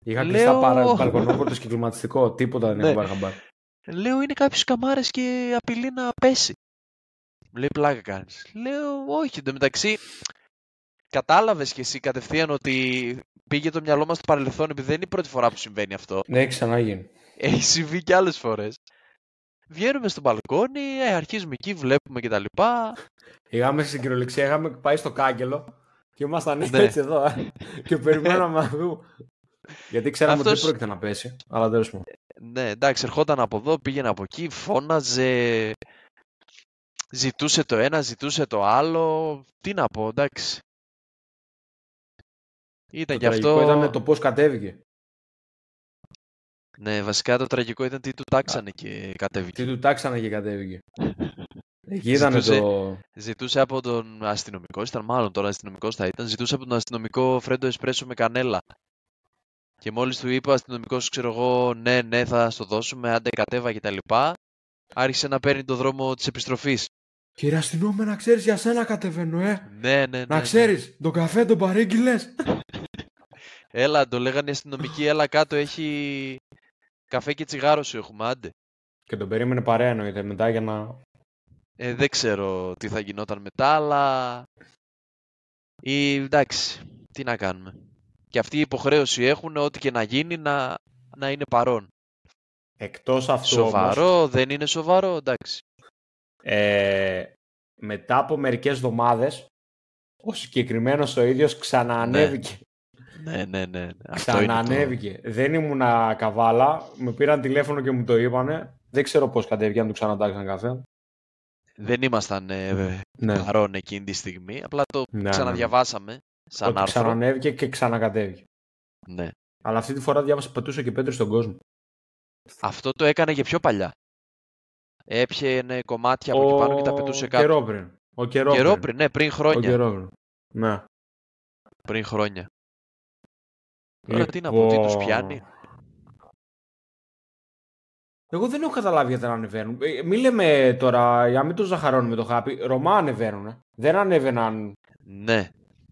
Είχα κλειστά λέω... παρα... και κλιματιστικό, τίποτα δεν έχω ναι. πάρει χαμπάρι. Λέω είναι κάποιες καμάρες και απειλεί να πέσει. Μου λέει πλάκα κάνεις. Λέω όχι, εντωμεταξύ κατάλαβες κι εσύ κατευθείαν ότι πήγε το μυαλό μας στο παρελθόν επειδή δεν είναι η πρώτη φορά που συμβαίνει αυτό. Ναι, έχει ξαναγίνει. Έχει συμβεί κι άλλες φορές. Βγαίνουμε στο μπαλκόνι, ε, αρχίζουμε εκεί, βλέπουμε κτλ. Είχαμε στην κυριολεξία, είχαμε πάει στο κάγκελο και ήμασταν ναι. έτσι εδώ ε, και περιμέναμε να δούμε. Γιατί ξέραμε Αυτός... ότι δεν πρόκειται να πέσει, αλλά τέλος Ναι, εντάξει, ερχόταν από εδώ, πήγαινε από εκεί, φώναζε. Ζητούσε το ένα, ζητούσε το άλλο. Τι να πω, εντάξει. Ήταν Το γι' τραγικό αυτό... ήταν το πώς κατέβηκε. Ναι, βασικά το τραγικό ήταν τι του τάξανε και κατέβηκε. Τι του τάξανε και κατέβηκε. Εκεί ήταν Ζητούσε- το... Ζητούσε από τον αστυνομικό, ήταν μάλλον τώρα αστυνομικός θα ήταν, ζητούσε από τον αστυνομικό φρέντο εσπρέσο με κανέλα. Και μόλις του είπε ο αστυνομικός, ξέρω εγώ, ναι, ναι, θα στο δώσουμε, άντε κατέβα κτλ. Άρχισε να παίρνει το δρόμο της επιστροφής. Κύριε αστυνόμε, να ξέρεις για σένα κατεβαίνω, ε. Ναι, ναι, ναι. Να ναι. ξέρεις, τον καφέ τον παρήγγειλες. Έλα, το λέγανε οι αστυνομικοί, έλα κάτω, έχει καφέ και τσιγάρο σου έχουμε, άντε. Και τον περίμενε παρέα εννοείται μετά για να... Ε, δεν ξέρω τι θα γινόταν μετά, αλλά... Ή, εντάξει, τι να κάνουμε. Και αυτή η υποχρέωση έχουν ό,τι και να γίνει να, να είναι παρόν. Εκτός αυτού όμως, Σοβαρό, δεν είναι σοβαρό, εντάξει. ε, μετά από μερικές εβδομάδες, ο συγκεκριμένος ο ίδιος ξαναανέβηκε. Ναι, ναι, ναι. ναι. Αυτό είναι το... Ξαναανέβηκε. Δεν ήμουνα καβάλα. Με πήραν τηλέφωνο και μου το είπανε. Δεν ξέρω πώς κατέβηκε, αν του ξανατάξαν καφέ. Δεν ήμασταν ε, Ναι. παρόν εκείνη τη στιγμή, απλά το Ναι, ναι, ναι. ξαναδιαβάσαμε σαν Ότι άρθρο. ξανανέβηκε και ξανακατέβηκε. Ναι. Αλλά αυτή τη φορά διάβασα πετούσε και πέτρε στον κόσμο. Αυτό το έκανε και πιο παλιά. Έπιαινε κομμάτια από εκεί πάνω και τα πετούσε κάτω. καιρό πριν. Ο καιρό, Καιρό πριν. πριν, ναι, πριν Ο χρόνια. καιρό πριν. Ναι. Πριν χρόνια. Τώρα τι να πω, τι τους πιάνει; Εγώ δεν έχω καταλάβει γιατί δεν ανεβαίνουν. Ε, Μην λέμε τώρα, για να μην το ζαχαρώνουμε το χάπι, Ρωμά ανεβαίνουν. ε. Δεν ανέβαιναν Ναι,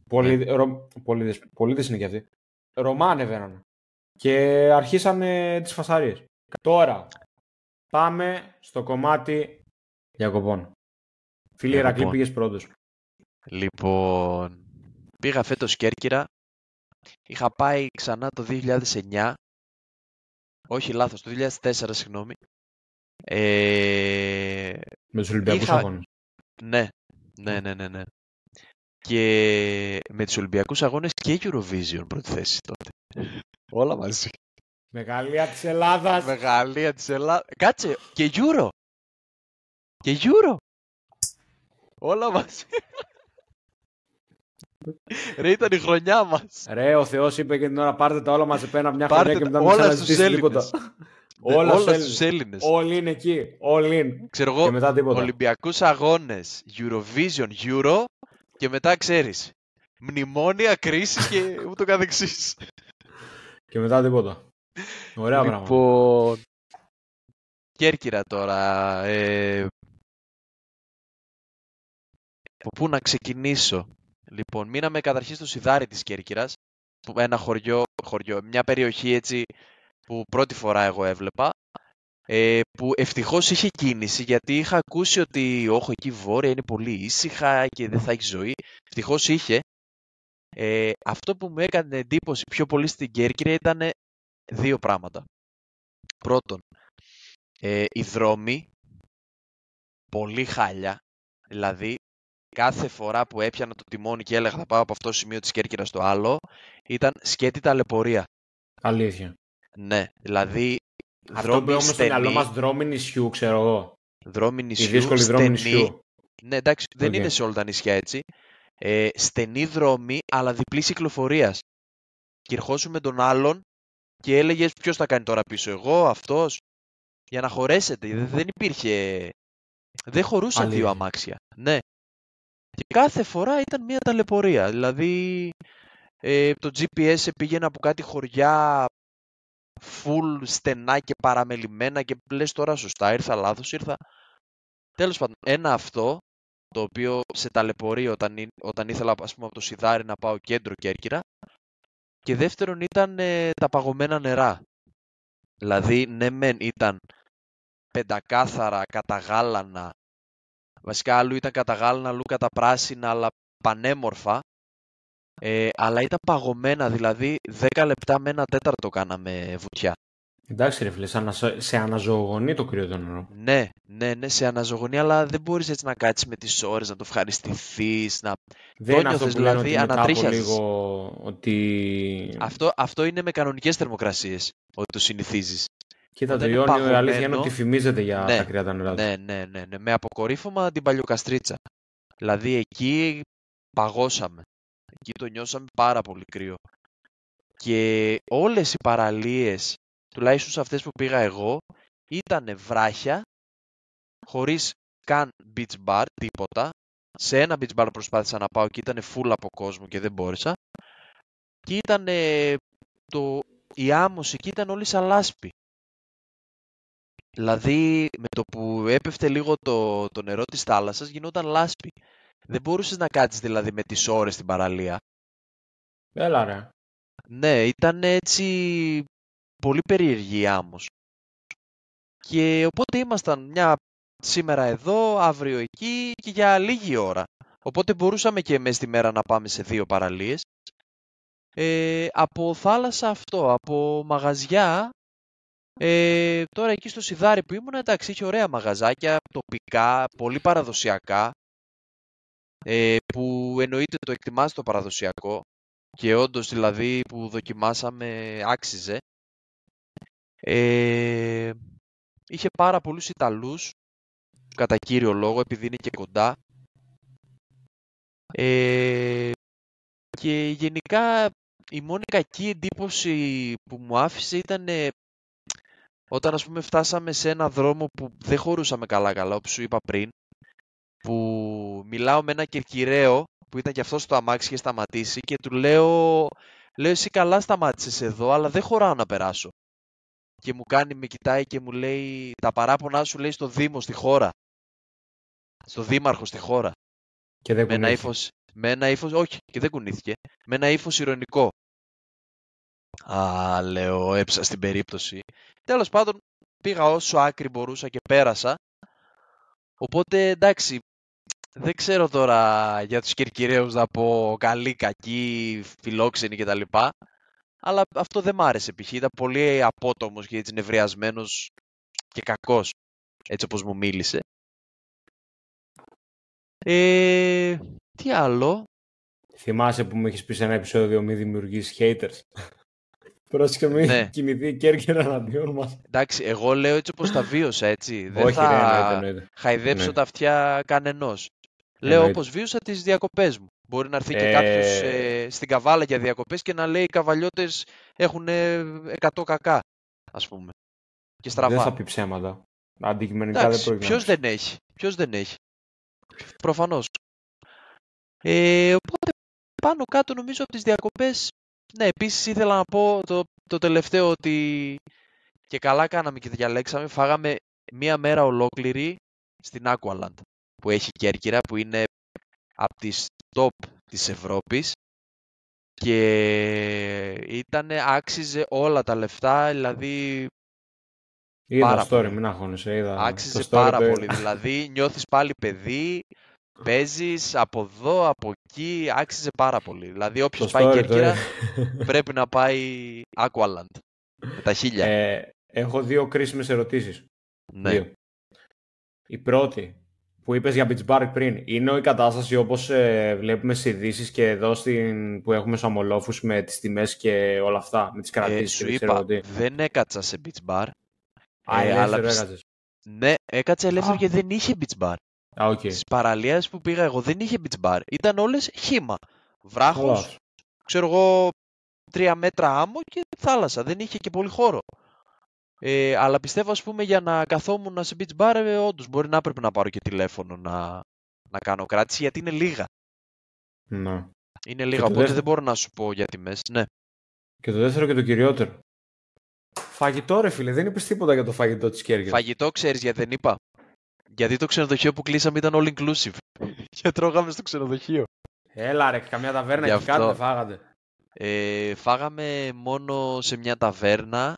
Πολυ... Ρο... πολίτες. Πολίτες είναι και αυτοί. Ρωμά ανεβαίνανε. Και αρχίσανε τις φασαρίες. Τώρα, πάμε στο κομμάτι διακοπών. Φίλοι Διακοπών. Ερακλή πήγες πρώτος. Λοιπόν, πήγα φέτος Κέρκυρα. Είχα πάει ξανά το 2009. Όχι, λάθος, το 2004, συγγνώμη. Ε, Με τους Ολυμπιακούς Είχα- αγώνες. ναι, ναι, ναι, ναι, ναι. Και με τους Ολυμπιακούς Αγώνες και Eurovision πρώτη θέση τότε. Όλα μαζί. Μεγαλεία της Ελλάδας. Μεγαλεία της Ελλάδα. Κάτσε, και Euro. Και Euro. Όλα μαζί. Ρε, ήταν η χρονιά μας. Ρε, ο Θεός είπε και την ώρα πάρτε τα όλα μαζεπένα μια Πάρτε χρονιά και τα μετά μην όλα στους ξαναζητήσει τίποτα. Έλληνες. όλα στους Όλα Έλληνες. στους Έλληνες. Όλοι είναι εκεί. Όλοι είναι. Ξέρω Και εγώ, μετά τίποτα. Ολυμπιακούς Αγώνες, Eurovision, Euro και μετά ξέρεις. Μνημόνια, κρίσεις και ούτω καθεξής. Και μετά τίποτα. Ωραία πράγματα. Λοιπόν, Κέρκυρα τώρα. Ε... Από πού να ξεκινήσω. Λοιπόν, μείναμε καταρχήν στο Σιδάρι της Κέρκυρας. που- Ένα χωριό, χωριό, μια περιοχή έτσι που πρώτη φορά εγώ έβλεπα. Ε, που ευτυχώς είχε κίνηση γιατί είχα ακούσει ότι όχι εκεί βόρεια είναι πολύ ήσυχα και δεν θα έχεις ζωή. Ευτυχώς είχε. Ε, αυτό που μου έκανε εντύπωση πιο πολύ στην Κέρκυρα ήταν δύο πράγματα. Πρώτον, ε, οι δρόμοι πολύ χάλια. Δηλαδή, κάθε φορά που έπιανα το τιμόνι και έλεγα θα πάω από αυτό το σημείο της Κέρκυρας στο άλλο, ήταν σκέτη ταλαιπωρία. Αλήθεια. Ναι, δηλαδή Αυτό που δρόμοι έχουμε στο μυαλό στενοί, μας δρόμοι νησιού, ξέρω εγώ. δρόμοι Η νησιού, δύσκολοι δρόμοι στενοί. νησιού. Ναι, εντάξει, δεν Οκ. είναι σε όλα τα νησιά έτσι. Ε, στενοί δρόμοι, αλλά διπλής κυκλοφορίας. Και ερχόσουν με τον άλλον και έλεγες ποιος θα κάνει τώρα πίσω, εγώ, αυτός; Για να χωρέσετε. Δεν- Δεν υπήρχε. Δεν χωρούσαν δύο Αλήθεια. αμάξια. Ναι. Και κάθε φορά ήταν μια ταλαιπωρία. Δηλαδή, ε, το GPS πήγαινε από κάτι χωριά full στενά και παραμελημένα και λες τώρα σωστά, ήρθα λάθος, ήρθα... Τέλος πάντων, ένα αυτό, το οποίο σε ταλαιπωρεί όταν, εί- όταν ήθελα ας πούμε, από το Σιδάρι να πάω κέντρο Κέρκυρα. Και δεύτερον ήταν ε, τα παγωμένα νερά. Δηλαδή, ναι μεν ήταν πεντακάθαρα, καταγάλανα, βασικά αλλού ήταν καταγάλανα, αλλού κατά πράσινα, αλλά πανέμορφα, ε, αλλά ήταν παγωμένα, δηλαδή 10 λεπτά με ένα τέταρτο κάναμε βουτιά. Εντάξει ρε φίλε, σε, ανα... σε αναζωογονεί το κρύο το νερό. Ναι, ναι, ναι, σε αναζωογονία, αλλά δεν μπορείς έτσι να κάτσεις με τις ώρες, να το ευχαριστηθείς, να... Δεν είναι αυτό νιώθες που λένε δηλαδή, ότι μετά από ανατρίχιαζες. λίγο ότι... Αυτό, αυτό είναι με κανονικές θερμοκρασίες, ότι το συνηθίζεις. Κοίτα, Όταν το είναι Ιόνιο η αλήθεια είναι παγωμένο- ότι φημίζεται για Ναι, τα κρύα νερά του. Ναι, ναι, ναι, ναι. Με αποκορύφωμα την Παλιοκαστρίτσα. Δηλαδή εκεί παγώσαμε. Εκεί το νιώσαμε πάρα πολύ κρύο. Και όλες οι παραλίες, τουλάχιστον σε αυτές που πήγα εγώ, ήταν βράχια, χωρίς καν beach bar, τίποτα. Σε ένα beach bar προσπάθησα να πάω και ήταν full από κόσμο και δεν μπόρεσα. Και ήταν το... η άμμος εκεί ήταν όλη σαν λάσπη. Δηλαδή με το που έπεφτε λίγο το, το νερό της θάλασσας γινόταν λάσπη. Δεν μπορούσες να κάτσεις δηλαδή με τις ώρες στην παραλία. Έλα ρε. Ναι, ήταν έτσι πολύ περίεργη η άμμος. Και οπότε ήμασταν μια σήμερα εδώ, αύριο εκεί και για λίγη ώρα. Οπότε μπορούσαμε και μέσα στη μέρα να πάμε σε δύο παραλίες. Ε, από θάλασσα αυτό, από μαγαζιά, ε, τώρα εκεί στο Σιδάρι που ήμουν, εντάξει, είχε ωραία μαγαζάκια, τοπικά, πολύ παραδοσιακά, ε, που εννοείται το εκτιμάς το παραδοσιακό και όντως δηλαδή που δοκιμάσαμε άξιζε. Ε, είχε πάρα πολλούς Ιταλούς, κατά κύριο λόγο, επειδή είναι και κοντά. Ε, και γενικά η μόνη κακή εντύπωση που μου άφησε ήταν ε, όταν ας πούμε φτάσαμε σε ένα δρόμο που δεν χωρούσαμε καλά καλά, όπως σου είπα πριν, που μιλάω με ένα κερκυραίο που ήταν και αυτός στο αμάξι και σταματήσει και του λέω, λέω εσύ καλά σταμάτησες εδώ αλλά δεν χωράω να περάσω. Και μου κάνει, με κοιτάει και μου λέει τα παράπονά σου λέει στο Δήμο, στη χώρα. Στο Δήμαρχο, στη χώρα. Και δεν Με ένα κουνήθηκε. ύφος, με ένα ύφος, όχι και δεν κουνήθηκε, με ένα ύφος ηρωνικό. Α, λέω, έψα στην περίπτωση. Τέλος πάντων, πήγα όσο άκρη μπορούσα και πέρασα. Οπότε, εντάξει, δεν ξέρω τώρα για τους κερκυραίους να πω καλή, κακή, φιλόξενη κτλ. Αλλά αυτό δεν μ' άρεσε π.χ. Ήταν πολύ απότομος και έτσι νευριασμένος και κακός, έτσι όπως μου μίλησε. Ε, τι άλλο; Θυμάσαι που μου έχεις πει σε ένα επεισόδιο μη δημιουργείς haters. Πρόσεχε μην Ναι. κοιμηθεί η Κέρκυρα εναντίον μας. Εντάξει, εγώ λέω έτσι όπως τα βίωσα, έτσι. Δεν Όχι θα ρε, εννοείται, εννοείται. χαϊδέψω Ναι. τα αυτιά κανενός. Λέω Εννοείται. όπως βίωσα τις διακοπές μου. Μπορεί να έρθει και Ε, κάποιος ε, στην καβάλα για διακοπές και να λέει οι καβαλιώτες έχουν 100 κακά, ας πούμε. Και στραβά. Δεν θα πει ψέματα. Αντικειμενικά δεν Εντάξει, πρόκειται να ποιος πεις. δεν έχει. Ποιος δεν έχει. Προφανώς. Ε, οπότε πάνω κάτω νομίζω από τις διακοπές, ναι, επίσης ήθελα να πω το, το τελευταίο ότι και καλά κάναμε και διαλέξαμε, φάγαμε μία μέρα ολόκληρη στην Aqualand που έχει Κέρκυρα που είναι από τις top της Ευρώπης και ήταν, άξιζε όλα τα λεφτά, δηλαδή Είδα πάρα story, πολύ. μην αγχώνεσαι. Είδα Άξιζε το story πάρα το είδα. πολύ. Δηλαδή νιώθεις πάλι παιδί, παίζεις από εδώ, από εκεί, άξιζε πάρα πολύ. Δηλαδή όποιος Το πάει story το Κέρκυρα είδα. πρέπει να πάει Aqualand. Με τα χίλια. Ε, έχω δύο κρίσιμες ερωτήσεις. ναι. Δύο. Η πρώτη που είπες για beach bar πριν είναι η κατάσταση όπως ε, βλέπουμε στις ειδήσεις και εδώ στην, που έχουμε στους Αμμολόφους με τις τιμές και όλα αυτά, με τις Ε, κρατήσεις σου και δεν είπα, ξέρω τι. δεν έκατσα σε beach bar. Α, ε, ελεύθερο αλλά ψ- έκατσες. Ναι, έκατσα ελεύθερο Α. γιατί δεν είχε beach bar. Α, οκ. Στις παραλίες που πήγα εγώ δεν είχε beach bar. Ήταν όλες χύμα. Βράχος, Καλά. ξέρω εγώ, τρία μέτρα άμμο και θάλασσα. Δεν είχε και πολύ χώρο. Ε, αλλά πιστεύω, ας πούμε, για να καθόμουν σε beach bar, ε, όντως μπορεί να έπρεπε να πάρω και τηλέφωνο να, να κάνω κράτηση, γιατί είναι λίγα. Ναι. Είναι λίγα, το οπότε δεύτερο- δεν μπορώ να σου πω για τιμές. Ναι. Και το δεύτερο και το κυριότερο. Φαγητό ρε φίλε, δεν είπες τίποτα για το φαγητό της Κέρκυρας. Φαγητό ξέρεις γιατί δεν είπα. Γιατί το ξενοδοχείο που κλείσαμε ήταν all inclusive. και τρώγαμε στο ξενοδοχείο. Έλα ρε, καμιά ταβέρνα Γι' και κάτι αυτό. δεν φάγατε. Ε, φάγαμε μόνο σε μια ταβέρνα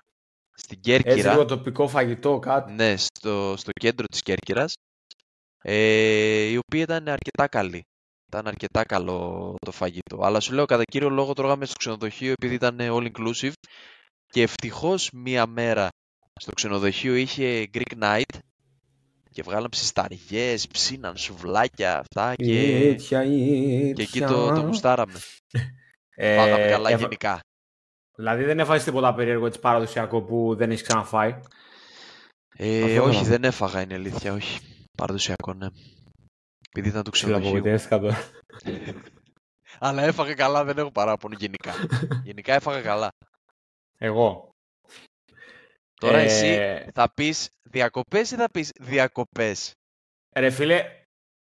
στην Έτσι Κέρκυρα. λίγο τοπικό φαγητό, κάτι. Ναι, στο, στο κέντρο της Κέρκυρας, ε, η οποία ήταν αρκετά καλή. Ήταν αρκετά καλό το φαγητό. Αλλά σου λέω, κατά κύριο λόγο τρώγαμε στο ξενοδοχείο επειδή ήταν all inclusive και ευτυχώς μία μέρα στο ξενοδοχείο είχε Greek night και βγάλαν ψισταριές, ψήναν σουβλάκια, αυτά και, Ήτια, και εκεί το, το γουστάραμε. Ε, Φάγαμε καλά έβα- γενικά. Δηλαδή δεν έφαγες τίποτα περίεργο έτσι παραδοσιακό που δεν έχεις ξαναφάει; Ε, όχι, δεν έφαγα, είναι αλήθεια, όχι. Παραδοσιακό, ναι. Επειδή ήταν του ξενοδοχείου. Αλλά έφαγα καλά, δεν έχω παράπονο γενικά. γενικά έφαγα καλά. Εγώ. Τώρα ε... εσύ θα πεις διακοπές ή θα πεις διακοπές; Ρε φίλε,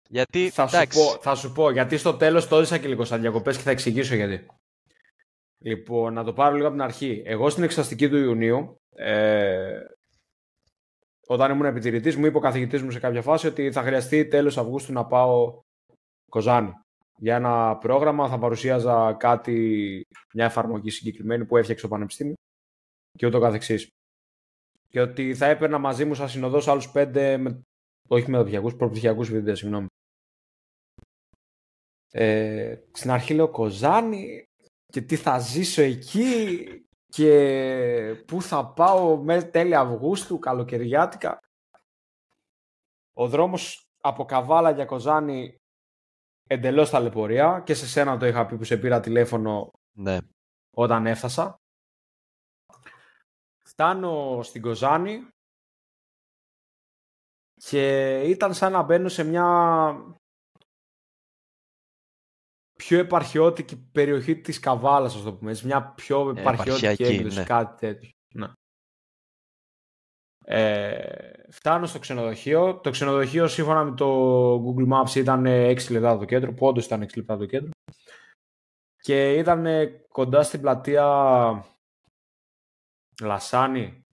γιατί, θα, σου πω, θα σου πω, γιατί στο τέλος το έζησα και λίγο σαν διακοπές και θα εξηγήσω γιατί. Λοιπόν, να το πάρω λίγο από την αρχή. Εγώ στην εξαστική του Ιουνίου, ε, όταν ήμουν επιτηρητής, μου είπε ο καθηγητής μου σε κάποια φάση ότι θα χρειαστεί τέλος Αυγούστου να πάω Κοζάνη. Για ένα πρόγραμμα θα παρουσίαζα κάτι, μια εφαρμογή συγκεκριμένη που έφτιαξε το Πανεπιστήμιο και ούτω καθεξής. Και ότι θα έπαιρνα μαζί μου σαν συνοδός άλλους πέντε, με, όχι μεταπτυχιακούς, προπτυχιακούς φοιτητές, συγγνώμη. Ε, στην αρχή λέω Κοζάνη και τι θα ζήσω εκεί και πού θα πάω με τέλη Αυγούστου, καλοκαιριάτικα. Ο δρόμος από Καβάλα για Κοζάνη εντελώς ταλαιπωρία και σε σένα το είχα πει που σε πήρα τηλέφωνο ναι. όταν έφτασα. Φτάνω στην Κοζάνη και ήταν σαν να μπαίνω σε μια πιο επαρχιώτικη περιοχή της Καβάλας, ας το πούμε. Μια πιο ε, επαρχιώτικη έκδοση, ναι. κάτι τέτοιο. Ναι. Ε, φτάνω στο ξενοδοχείο. Το ξενοδοχείο σύμφωνα με το Google Maps ήταν 6 λεπτά από το κέντρο. Πόντως ήταν 6 λεπτά από το κέντρο. Και ήταν κοντά στην πλατεία Λασάνη.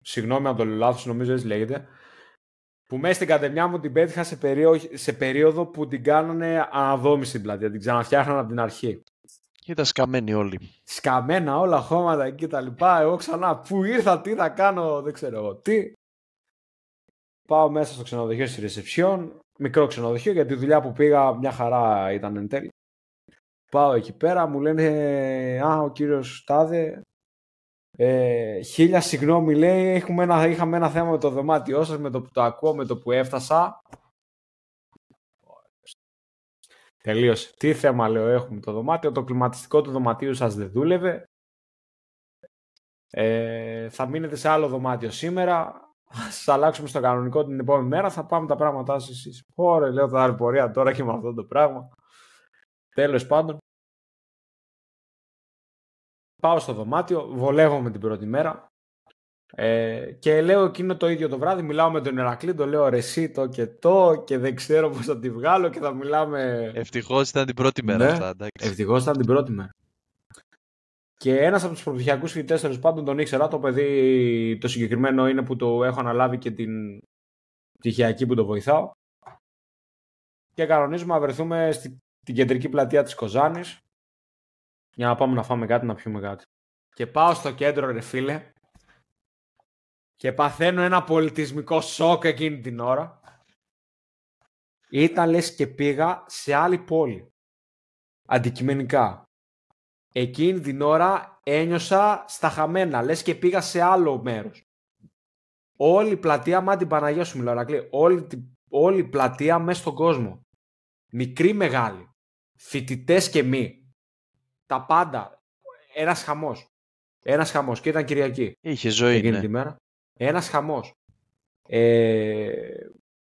Συγγνώμη αν το λάθος, νομίζω έτσι λέγεται που μέσα στην κατεμιά μου την πέτυχα σε, σε περίοδο που την κάνανε αναδόμηση την πλατεία. Την ξαναφτιάχναν από την αρχή. Ήταν σκαμμένοι όλοι. Σκαμμένα όλα, χώματα εκεί τα λοιπά. Εγώ ξανά πού ήρθα, τι θα κάνω, δεν ξέρω εγώ τι. Πάω μέσα στο ξενοδοχείο στη ρεσεψιόν. Μικρό ξενοδοχείο γιατί η δουλειά που πήγα μια χαρά ήταν εν τέλει. Πάω εκεί πέρα, μου λένε Α, ο κύριος Τάδε ε, χίλια συγγνώμη λέει, έχουμε ένα, είχαμε ένα θέμα με το δωμάτιό σας, με το που το ακούω, με το που έφτασα. Τελείωσε. Τι θέμα λέω έχουμε το δωμάτιο, το κλιματιστικό του δωματίου σας δεν δούλευε. Ε, θα μείνετε σε άλλο δωμάτιο σήμερα. Θα σας αλλάξουμε στο κανονικό την επόμενη μέρα. Θα πάμε τα πράγματά σας εσείς. Ωραία, λέω θα πορεία τώρα και με αυτό το πράγμα. Τέλος πάντων. Πάω στο δωμάτιο, βολεύομαι την πρώτη μέρα ε, και λέω εκείνο το ίδιο το βράδυ, μιλάω με τον Ερακλή, το λέω ρε εσύ το και το και δεν ξέρω πώς θα τη βγάλω και θα μιλάμε... Ευτυχώς ήταν την πρώτη μέρα ναι, αυτά, εντάξει. Ευτυχώς ήταν την πρώτη μέρα. Και ένας από τους προπτυχιακούς φοιτητές τέλος πάντων τον ήξερα, το παιδί το συγκεκριμένο είναι που το έχω αναλάβει και την πτυχιακή που το βοηθάω. Και κανονίζουμε να βρεθούμε στην κεντρική πλατεία της Κοζάνης για να πάμε να φάμε κάτι, να πιούμε κάτι. Και πάω στο κέντρο, ρε φίλε, και παθαίνω ένα πολιτισμικό σοκ εκείνη την ώρα. Ήταν λες και πήγα σε άλλη πόλη. Αντικειμενικά. Εκείνη την ώρα ένιωσα στα χαμένα, λες και πήγα σε άλλο μέρος. Όλη η πλατεία, μα την Παναγία σου μιλάω, όλη, όλη η πλατεία μέσα στον κόσμο. Μικρή, μεγάλη. Φοιτητές και μη τα πάντα. Ένας χαμός. Ένας χαμός. Και ήταν Κυριακή. Είχε ζωή. Εκείνη ναι. τη μέρα. Ένας χαμός. Ε,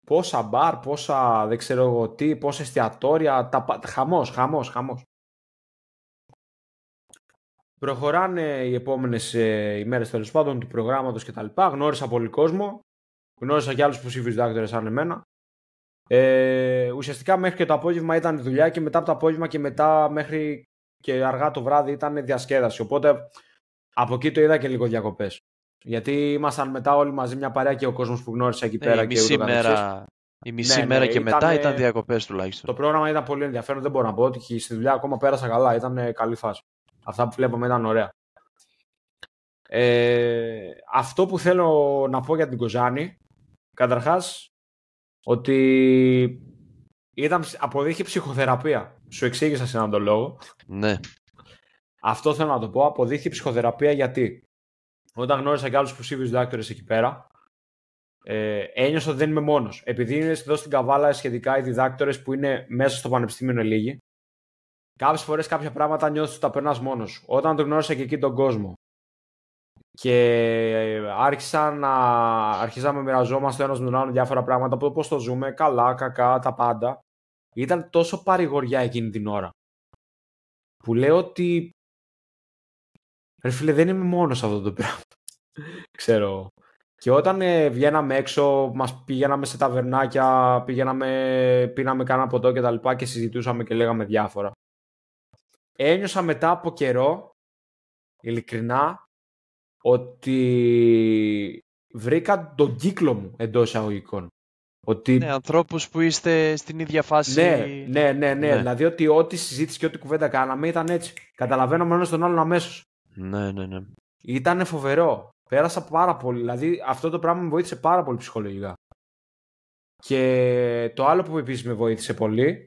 πόσα μπαρ, πόσα δεν ξέρω εγώ τι, πόσα εστιατόρια. Τα, χαμός, χαμός, χαμός. Προχωράνε οι επόμενες ε, ημέρες τέλος πάντων του προγράμματος κτλ. Γνώρισα πολύ κόσμο. Γνώρισα και άλλους υποψήφιου διδάκτορε σαν εμένα. Ε, ουσιαστικά μέχρι και το απόγευμα ήταν δουλειά και μετά από το απόγευμα και μετά μέχρι και αργά το βράδυ ήταν διασκέδαση. Οπότε από εκεί το είδα και λίγο διακοπές. Γιατί ήμασταν μετά όλοι μαζί μια παρέα και ο κόσμος που γνώρισα εκεί ε, πέρα. η μισή μέρα, η μισή ναι, μέρα ναι, και μετά ήταν διακοπές τουλάχιστον. Το πρόγραμμα ήταν πολύ ενδιαφέρον. Δεν μπορώ να πω ότι στη δουλειά ακόμα πέρασα καλά. Ήταν καλή φάση. Αυτά που βλέπαμε ήταν ωραία. Ε, αυτό που θέλω να πω για την Κοζάνη, καταρχάς, ότι ήταν, αποδείχει ψυχοθεραπεία. Σου εξήγησα σε έναν τον λόγο. Ναι. Αυτό θέλω να το πω. Αποδείχθηκε ψυχοθεραπεία γιατί όταν γνώρισα και άλλους υποψήφιου διδάκτορε εκεί πέρα, ε, ένιωσα ότι δεν είμαι μόνος. Επειδή είναι εδώ στην Καβάλα σχετικά οι διδάκτορες που είναι μέσα στο Πανεπιστήμιο είναι λίγοι, κάποιες φορές κάποια πράγματα νιώθεις ότι τα περνάς μόνος σου. Όταν τον γνώρισα και εκεί τον κόσμο και άρχισα να αρχίσαμε να μοιραζόμαστε ένας με τον άλλον διάφορα πράγματα από το πώ το ζούμε, καλά, κακά, τα πάντα. Ήταν τόσο παρηγοριά εκείνη την ώρα. Που λέω ότι. Ρε φίλε, δεν είμαι μόνος σε αυτό το πράγμα. Ξέρω. Και όταν ε, βγαίναμε έξω, μας πηγαίναμε σε ταβερνάκια, πηγαίναμε, πίναμε κάνα ποτό και τα λοιπά και συζητούσαμε και λέγαμε διάφορα. Ένιωσα μετά από καιρό, ειλικρινά, ότι βρήκα τον κύκλο μου εντός εισαγωγικών. Ότι... Ναι, ανθρώπους που είστε στην ίδια φάση. Ναι, ναι, ναι, ναι. ναι. Δηλαδή ότι ό,τι συζήτηση και ό,τι κουβέντα κάναμε ήταν έτσι. Καταλαβαίνουμε ένας τον άλλον αμέσως. Ναι, ναι, ναι. Ήταν φοβερό. Πέρασα πάρα πολύ. Δηλαδή αυτό το πράγμα με βοήθησε πάρα πολύ ψυχολογικά. Και το άλλο που επίσης με βοήθησε πολύ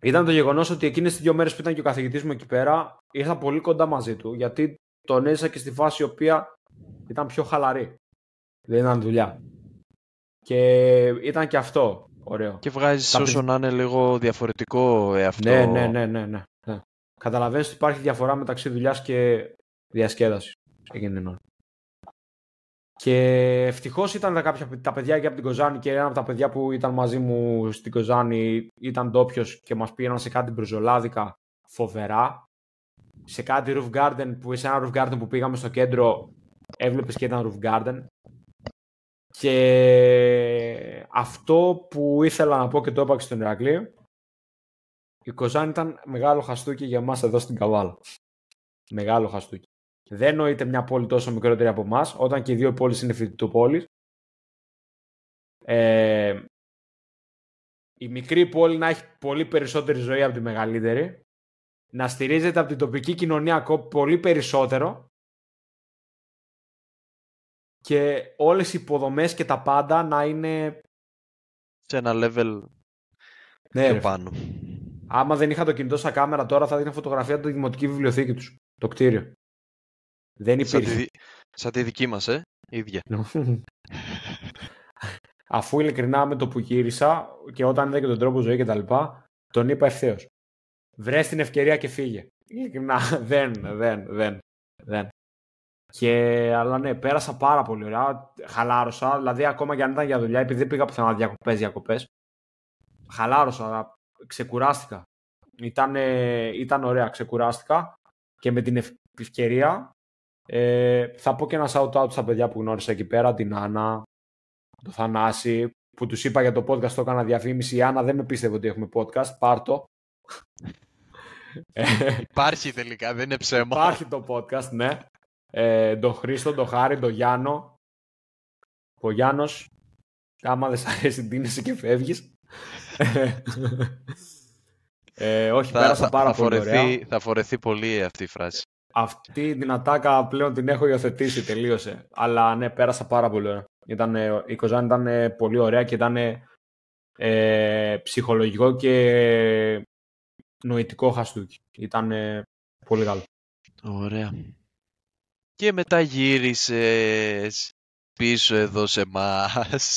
ήταν το γεγονός ότι εκείνες τις δύο μέρες που ήταν και ο καθηγητής μου εκεί πέρα ήρθα πολύ κοντά μαζί του γιατί τον έζησα και στη φάση η οποία ήταν πιο χαλαρή. Δεν ήταν δουλειά. Και ήταν και αυτό ωραίο. Και βγάζεις όσο να είναι λίγο διαφορετικό εαυτό. Ναι, ναι, ναι, ναι. ναι. ναι. Καταλαβαίνεις ότι υπάρχει διαφορά μεταξύ δουλειάς και διασκέδασης εκείνη την ώρα. Και ευτυχώς ήταν τα, κάποια, τα παιδιά και από την Κοζάνη και ένα από τα παιδιά που ήταν μαζί μου στην Κοζάνη ήταν ντόπιος και μας πήγαιναν σε κάτι μπριζολάδικα φοβερά. Σε κάτι roof garden που σε ένα roof garden που πήγαμε στο κέντρο έβλεπες και ήταν roof garden. Και αυτό που ήθελα να πω και το είπα στον Ηρακλή, η Κοζάνη ήταν μεγάλο χαστούκι για εμάς εδώ στην Καβάλα. Μεγάλο χαστούκι. Δεν νοείται μια πόλη τόσο μικρότερη από εμάς, όταν και οι δύο πόλεις είναι φοιτητοπόλει. Ε, η μικρή πόλη να έχει πολύ περισσότερη ζωή από τη μεγαλύτερη, να στηρίζεται από την τοπική κοινωνία πολύ περισσότερο και όλες οι υποδομές και τα πάντα να είναι σε ένα level ναι, πιο πάνω. Άμα δεν είχα το κινητό σαν κάμερα τώρα θα δείχνω φωτογραφία από τη δημοτική βιβλιοθήκη τους, το κτίριο. Δεν υπήρχε. Σαν τη, σαν τη δική μας, ε, ίδια. Αφού ειλικρινά με το που γύρισα και όταν είδα και τον τρόπο ζωή και τα λοιπά, τον είπα ευθέως. Βρες την ευκαιρία και φύγε. Ειλικρινά, δεν, δεν, δεν, δεν. Και, αλλά ναι, πέρασα πάρα πολύ ωραία. Χαλάρωσα. Δηλαδή, ακόμα και αν ήταν για δουλειά, επειδή δεν πήγα πουθενά διακοπές, διακοπές. Χαλάρωσα. Ξεκουράστηκα. Ήταν, ήταν ωραία. Ξεκουράστηκα. Και με την ευκαιρία ε, θα πω και ένα shout-out στα παιδιά που γνώρισα εκεί πέρα, την Άννα, το Θανάση, που τους είπα για το podcast, το έκανα διαφήμιση. Η Άννα δεν με πίστευε ότι έχουμε podcast, πάρτο. Υπάρχει τελικά, δεν είναι ψέμα. Υπάρχει το podcast, ναι. Ε, τον Χρήστο, τον Χάρη, τον Γιάννο. Ο Γιάννος, άμα δεν σ' αρέσει, ντύνεσαι και φεύγεις. ε, όχι, θα, πέρασα πάρα θα πολύ φορεθεί, ωραία. Θα φορεθεί πολύ αυτή η φράση. Αυτή την ατάκα πλέον την έχω υιοθετήσει, τελείωσε. Αλλά ναι, πέρασα πάρα πολύ ωραία. Ήταν, η Κοζάν ήταν πολύ ωραία και ήταν ε, ψυχολογικό και νοητικό χαστούκι. Ήταν πολύ καλό. Ωραία. Και μετά γύρισες πίσω εδώ σε εμά.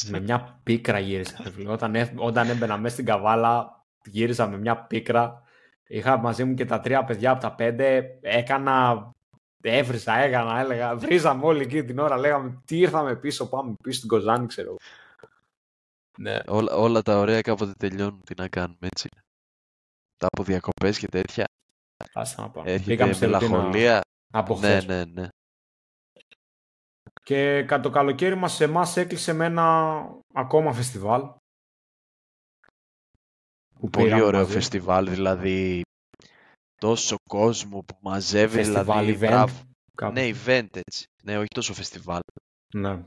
Με μια πίκρα γύρισα. όταν, όταν έμπαινα μέσα στην καβάλα, γύρισα με μια πίκρα Είχα μαζί μου και τα τρία παιδιά από τα πέντε. Έκανα. Έβριζα, έκανα, έλεγα. Βρίζαμε όλοι εκεί την ώρα. Λέγαμε τι ήρθαμε πίσω, πάμε πίσω στην Κοζάνη, ξέρω. Ναι. Όλα, όλα τα ωραία κάποτε τελειώνουν. Τι να κάνουμε, έτσι. Τα από διακοπέ και τέτοια. Άστα να πάμε. Έρχεται μελαγχολία. Από ναι, ναι, ναι. Και κατά το καλοκαίρι μας σε εμάς έκλεισε με ένα ακόμα φεστιβάλ Πολύ ωραίο φεστιβάλ, δηλαδή τόσο κόσμο που μαζεύει. Φεστιβάλ, δηλαδή, event. Ναι, event έτσι. Ναι, όχι τόσο φεστιβάλ. Ναι.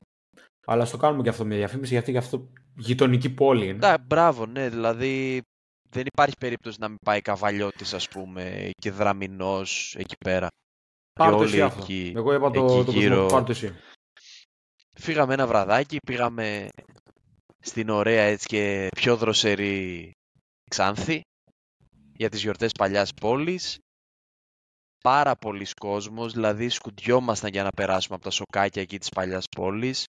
Αλλά στο κάνουμε και αυτό μια διαφήμιση γιατί και αυτό γειτονική πόλη είναι. Ναι, μπράβο, ναι, δηλαδή δεν υπάρχει περίπτωση να μην πάει καβαλιώτης ας πούμε και δραμινός εκεί πέρα. Πάρ' το εσύ αυτό. Εγώ είπα το, το γύρω... πάρ' το εσύ. Φύγαμε ένα βραδάκι, πήγαμε στην ωραία έτσι και πιο δροσερή Ξάνθη για τις γιορτές παλιάς πόλης. Πάρα πολλοί κόσμος, δηλαδή σκουντιόμασταν για να περάσουμε από τα σοκάκια εκεί της παλιάς πόλης.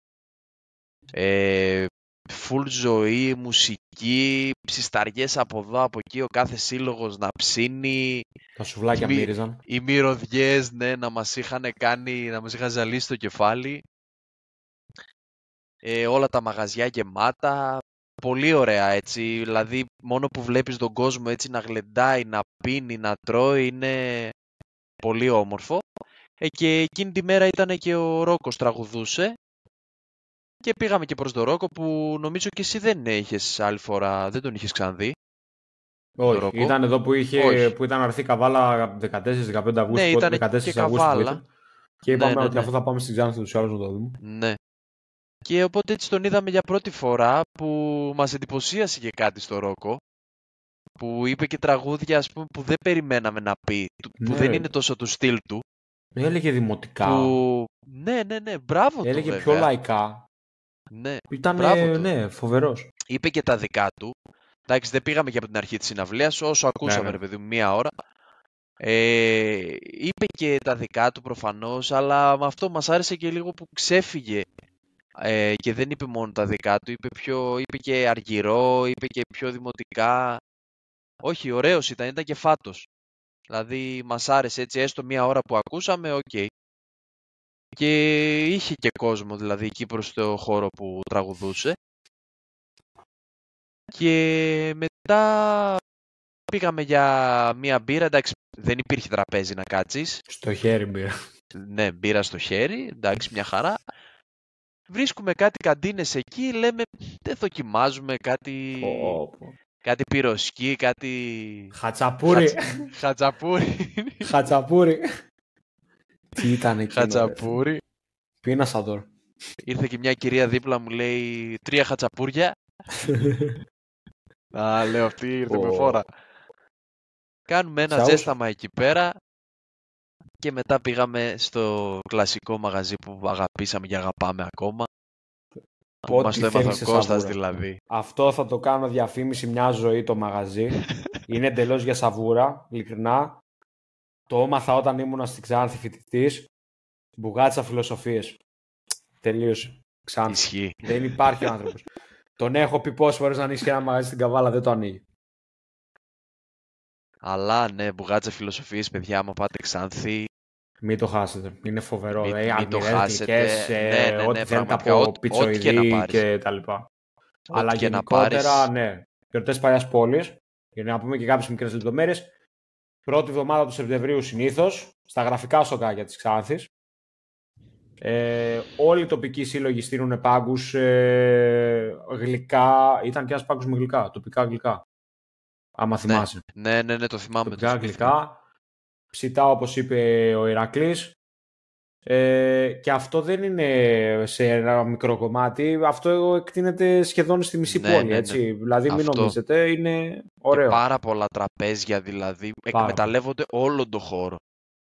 Ε, full ζωή, μουσική, ψισταριές από εδώ, από εκεί, ο κάθε σύλλογος να ψήνει. Τα σουβλάκια μη- μύριζαν. Οι μυρωδιές, ναι, να μας είχαν κάνει, να μας είχαν ζαλίσει το κεφάλι. Ε, όλα τα μαγαζιά γεμάτα. Πολύ ωραία έτσι, δηλαδή μόνο που βλέπεις τον κόσμο έτσι να γλεντάει, να πίνει, να τρώει είναι πολύ όμορφο. Ε, και εκείνη τη μέρα ήταν και ο Ρόκος τραγουδούσε και πήγαμε και προς τον Ρόκο που νομίζω και εσύ δεν είχες άλλη φορά, δεν τον είχες ξαναδεί. Όχι, Ρόκο. ήταν εδώ που, είχε, Όχι. που ήταν αρθεί καβάλα 14-15 Αυγούστου. Ναι, πότε- ήταν 14 και Αυγούστου που καβάλα. ήταν. Και είπαμε Ναι, ναι, ότι ναι. αφού θα πάμε στην Ξάνθη τους άλλους να το δούμε. Ναι. Και οπότε έτσι τον είδαμε για πρώτη φορά που μας εντυπωσίασε και κάτι στο Ρόκο που είπε και τραγούδια ας πούμε, που δεν περιμέναμε να πει, του- που Ναι, δεν ρε. είναι τόσο του στυλ του. Έλεγε δημοτικά. Που... Ναι, ναι, ναι, μπράβο του Έλεγε βέβαια. πιο λαϊκά. Ναι. Ήταν Μπράβο του. ναι, φοβερός. Είπε και τα δικά του. Εντάξει, δεν πήγαμε και από την αρχή της συναυλίας, όσο ακούσαμε, ναι. ρε παιδί μου, μία ώρα. Ε, είπε και τα δικά του προφανώς, αλλά με αυτό μας άρεσε και λίγο που ξέφυγε ε, και δεν είπε μόνο τα δικά του, είπε, πιο, είπε και Αργυρό, είπε και πιο δημοτικά. Όχι, ωραίος ήταν, ήταν κεφάτος. Δηλαδή μας άρεσε έτσι, έστω μία ώρα που ακούσαμε, οκ. Και είχε και κόσμο δηλαδή εκεί προς το χώρο που τραγουδούσε. Και μετά πήγαμε για μία μπύρα, εντάξει δεν υπήρχε τραπέζι να κάτσεις. Στο χέρι μπήρα. Ναι, μπύρα στο χέρι, εντάξει, μια χαρά. Βρίσκουμε κάτι καντίνες εκεί, λέμε δεν δοκιμάζουμε κάτι, Πω, πω. κάτι πυροσκή, κάτι Χατσαπούρι. χατσα- χατσαπούρι. Χατσαπούρι. Τι ήταν εκεί. χατσαπούρι. Πίνασα τώρα. Ήρθε και μια κυρία δίπλα μου λέει τρία χατσαπούρια. Α, λέω αυτή ήρθε με Ω. φόρα. Κάνουμε ένα Σαούσα. ζέσταμα εκεί πέρα και μετά πήγαμε στο κλασικό μαγαζί που αγαπήσαμε και αγαπάμε ακόμα. Που Ό,τι μας το έμαθε θέλεις ο σε Κώστας σαβούρα. δηλαδή. Αυτό θα το κάνω διαφήμιση μια ζωή το μαγαζί. Είναι εντελώς για σαβούρα, ειλικρινά. Το έμαθα όταν ήμουν στη Ξάνθη φοιτητής. Μπουγάτσα φιλοσοφίες. Τελείωσε. Ξάνθη. Ισχύει. Δεν υπάρχει ο άνθρωπος. Τον έχω πει πόσες φορές να ανοίξει ένα μαγαζί στην Καβάλα, δεν το ανοίγει. Αλλά ναι, μπουγάτσα φιλοσοφίες, παιδιά, άμα πάτε Ξάνθη, Μην το χάσετε. Είναι φοβερό. Μην- Ε, μην το αλμυρές, χάσετε. γλυκές, ε, Ναι, ναι, ναι, ό,τι θέλετε πραγματικά, από ό,τι- ό,τι και να πιτσοειδή πάρεις. και τα λοιπά. Αλλά ό,τι και να γενικότερα, πάρεις. ναι. Γιορτές παλιάς πόλης, για να πούμε και κάποιες μικρές λεπτομέρειες. Πρώτη εβδομάδα του Σεπτεμβρίου συνήθως, στα γραφικά σοκάκια τη Ξάνθης. Ε, όλοι οι τοπικοί σύλλογοι στείλουν πάγκους ε, γλυκά. Ήταν και ένας πάγκος με γλυκά, τοπικά γλυκά. Άμα θυμάσαι. Ναι, ναι, ναι, το θυμάμαι. το τοπικά θυμήθηκα. γλυκά. Ψητά όπως είπε ο Ηρακλής. Ε, και αυτό δεν είναι σε ένα μικρό κομμάτι. Αυτό εκτείνεται σχεδόν στη μισή Ναι, πόλη. ναι, ναι. Έτσι. Δηλαδή, μην Αυτό. νομίζετε, είναι Και ωραίο. πάρα πολλά τραπέζια δηλαδή. Πάρα. Εκμεταλλεύονται όλο τον χώρο.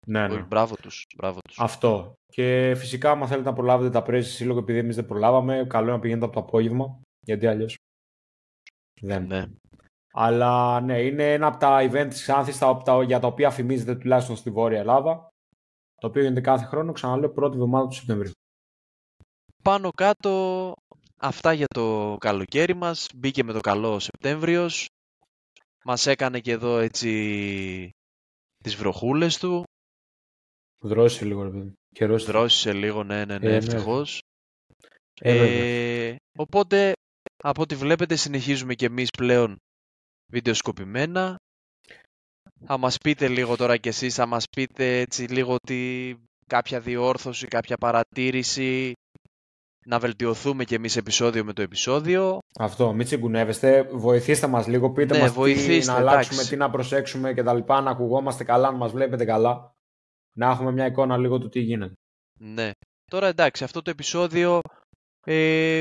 Ναι, Όχι, ναι. Μπράβο τους, μπράβο τους. Αυτό. Και φυσικά, άμα θέλετε να προλάβετε τα πρέσβη σύλλογο, επειδή εμείς δεν προλάβαμε, καλό είναι να πηγαίνετε από το απόγευμα. Γιατί αλλιώς. Δεν. Ναι. Αλλά ναι, είναι ένα από τα event της Ξάνθη τα, τα, για τα οποία φημίζεται τουλάχιστον στη Βόρεια Ελλάδα. Το οποίο γίνεται κάθε χρόνο, ξαναλέω, πρώτη εβδομάδα του Σεπτεμβρίου. Πάνω κάτω αυτά για το καλοκαίρι μας. Μπήκε με το καλό ο Σεπτέμβριος. Μας έκανε και εδώ έτσι τις βροχούλες του. Δρόσε λίγο, ρε παιδί. Καιρός. Δρόσισε λίγο, ναι, ναι, ναι, Ε, ναι. ευτυχώς. Ε, βέβαια. Ε, οπότε, από ό,τι βλέπετε, συνεχίζουμε και εμείς πλέον βιντεοσκοπημένα. Θα μας πείτε λίγο τώρα κι εσείς, θα μας πείτε έτσι λίγο ότι κάποια διόρθωση, κάποια παρατήρηση, να βελτιωθούμε κι εμείς επεισόδιο με το επεισόδιο. Αυτό, μην τσιγκουνεύεστε. Βοηθήστε μας λίγο. Πείτε Ναι, μας τι βοηθήστε, να αλλάξουμε, εντάξει. τι να προσέξουμε κτλ. Να ακουγόμαστε καλά, να μας βλέπετε καλά. Να έχουμε μια εικόνα λίγο του τι γίνεται. Ναι. Τώρα εντάξει, αυτό το επεισόδιο ε,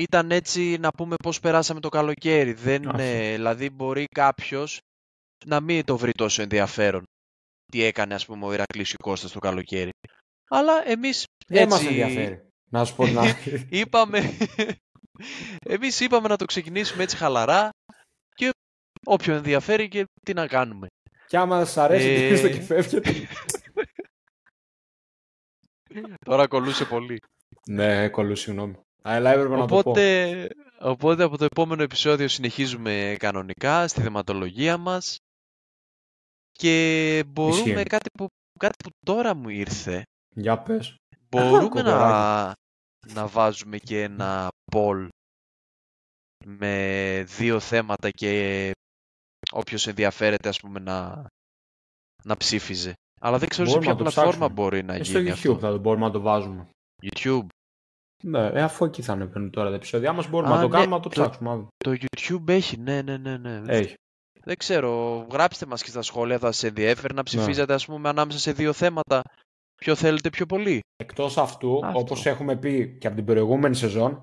ήταν έτσι να πούμε πώς περάσαμε το καλοκαίρι. Δεν, Αυτό. ε, δηλαδή μπορεί κάποιος να μην το βρει τόσο ενδιαφέρον τι έκανε ας πούμε ο Ηρακλής και ο Κώστας το καλοκαίρι. Αλλά εμείς Δεν μας έτσι ενδιαφέρει. Να σου πω την αλήθεια. είπαμε, εμείς είπαμε να το ξεκινήσουμε έτσι χαλαρά και όποιον ενδιαφέρει και τι να κάνουμε. Κι άμα σας αρέσει, Ε, κλείστε και φεύγετε. Τώρα κολούσε πολύ. ναι, κολλού, συγγνώμη. Αλλά έπρεπε να το πω. Οπότε Οπότε από το επόμενο επεισόδιο συνεχίζουμε κανονικά στη θεματολογία μας και μπορούμε Ισχύει. κάτι που, κάτι που τώρα μου ήρθε. Για πες. Μπορούμε να, Κοκοράκι. να βάζουμε και ένα poll με δύο θέματα και όποιος ενδιαφέρεται ας πούμε να, να ψήφιζε. Αλλά δεν ξέρω Μπορούμε σε ποια να το πλατφόρμα ψάξουμε. μπορεί να Ε, στο γίνει YouTube αυτό. θα το μπορούμε να το βάζουμε. YouTube. Ναι, ε, αφού εκεί θα ανεβαίνουν τώρα τα επεισόδια μας μπορούμε Α, να το ναι, κάνουμε, να το το- ψάξουμε. αύριο. Το YouTube έχει, ναι, ναι, ναι, ναι. Έχει. Δεν ξέρω, γράψτε μας και στα σχόλια, θα σε ενδιαφέρει να ψηφίζετε ας πούμε ανάμεσα σε δύο θέματα. Ποιο θέλετε πιο πολύ; Εκτός αυτού, Αυτό. όπως έχουμε πει και από την προηγούμενη σεζόν,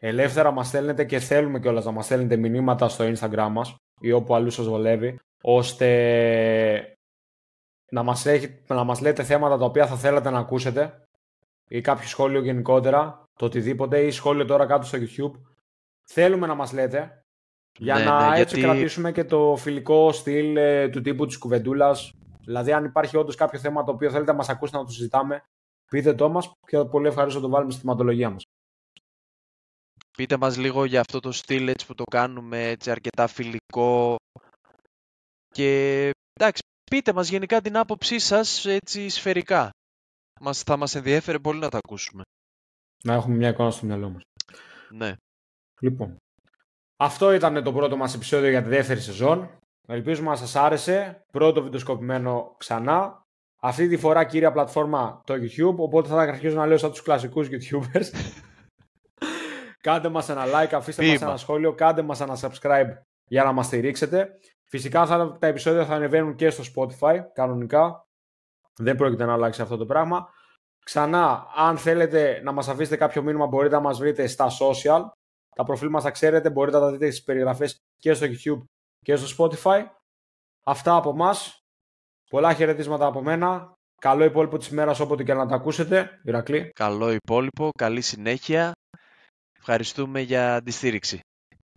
ελεύθερα μας στέλνετε και θέλουμε κιόλας να μας στέλνετε μηνύματα στο Instagram μας ή όπου αλλού σας βολεύει, ώστε να μας, έχει, να μας λέτε θέματα τα οποία θα θέλατε να ακούσετε ή κάποιο σχόλιο γενικότερα, το οτιδήποτε ή σχόλιο τώρα κάτω στο YouTube. Θέλουμε να μας λέτε για Ναι, να ναι, έτσι γιατί- κρατήσουμε και το φιλικό στυλ ε, του τύπου της κουβεντούλας. Δηλαδή αν υπάρχει όντως κάποιο θέμα το οποίο θέλετε να μας ακούσετε να το συζητάμε, πείτε το μας και πολύ ευχαριστώ να το βάλουμε στη θεματολογία μας. Πείτε μας λίγο για αυτό το στυλ έτσι που το κάνουμε έτσι αρκετά φιλικό και εντάξει, πείτε μας γενικά την άποψή σας έτσι σφαιρικά. Μας, θα μας ενδιέφερε πολύ να τα ακούσουμε. Να έχουμε μια εικόνα στο μυαλό μας. Ναι. Λοιπόν, αυτό ήταν το πρώτο μας επεισόδιο για τη δεύτερη σεζόν. Ελπίζουμε να σας άρεσε. Πρώτο βιντεοσκοπημένο ξανά. Αυτή τη φορά κύρια πλατφόρμα το YouTube, οπότε θα αρχίσω να λέω σαν τους κλασικούς YouTubers. κάντε μας ένα like, αφήστε μας Ποίημα. ένα σχόλιο, κάντε μας ένα subscribe για να μας στηρίξετε. Φυσικά θα, τα επεισόδια θα ανεβαίνουν και στο Spotify, κανονικά. Δεν πρόκειται να αλλάξει αυτό το πράγμα. Ξανά, αν θέλετε να μας αφήσετε κάποιο μήνυμα μπορείτε να μας βρείτε στα social. Τα προφίλ μας τα ξέρετε, μπορείτε να τα δείτε στις περιγραφές και στο YouTube και στο Spotify. Αυτά από μας. Πολλά χαιρετίσματα από μένα. Καλό υπόλοιπο της ημέρας όποτε και να τα ακούσετε. Ηρακλή. Καλό υπόλοιπο, καλή συνέχεια. Ευχαριστούμε για τη στήριξη.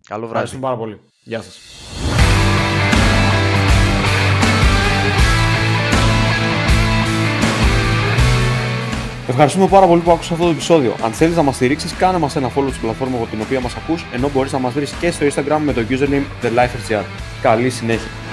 Καλό βράδυ. Ευχαριστούμε πάρα πολύ. Γεια σας. Ευχαριστούμε πάρα πολύ που άκουσες αυτό το επεισόδιο. Αν θέλεις να μας στηρίξεις, κάνε μας ένα follow στην πλατφόρμας από την οποία μας ακούς, ενώ μπορείς να μας βρεις και στο Instagram με το username TheLifeRGR. Καλή συνέχεια.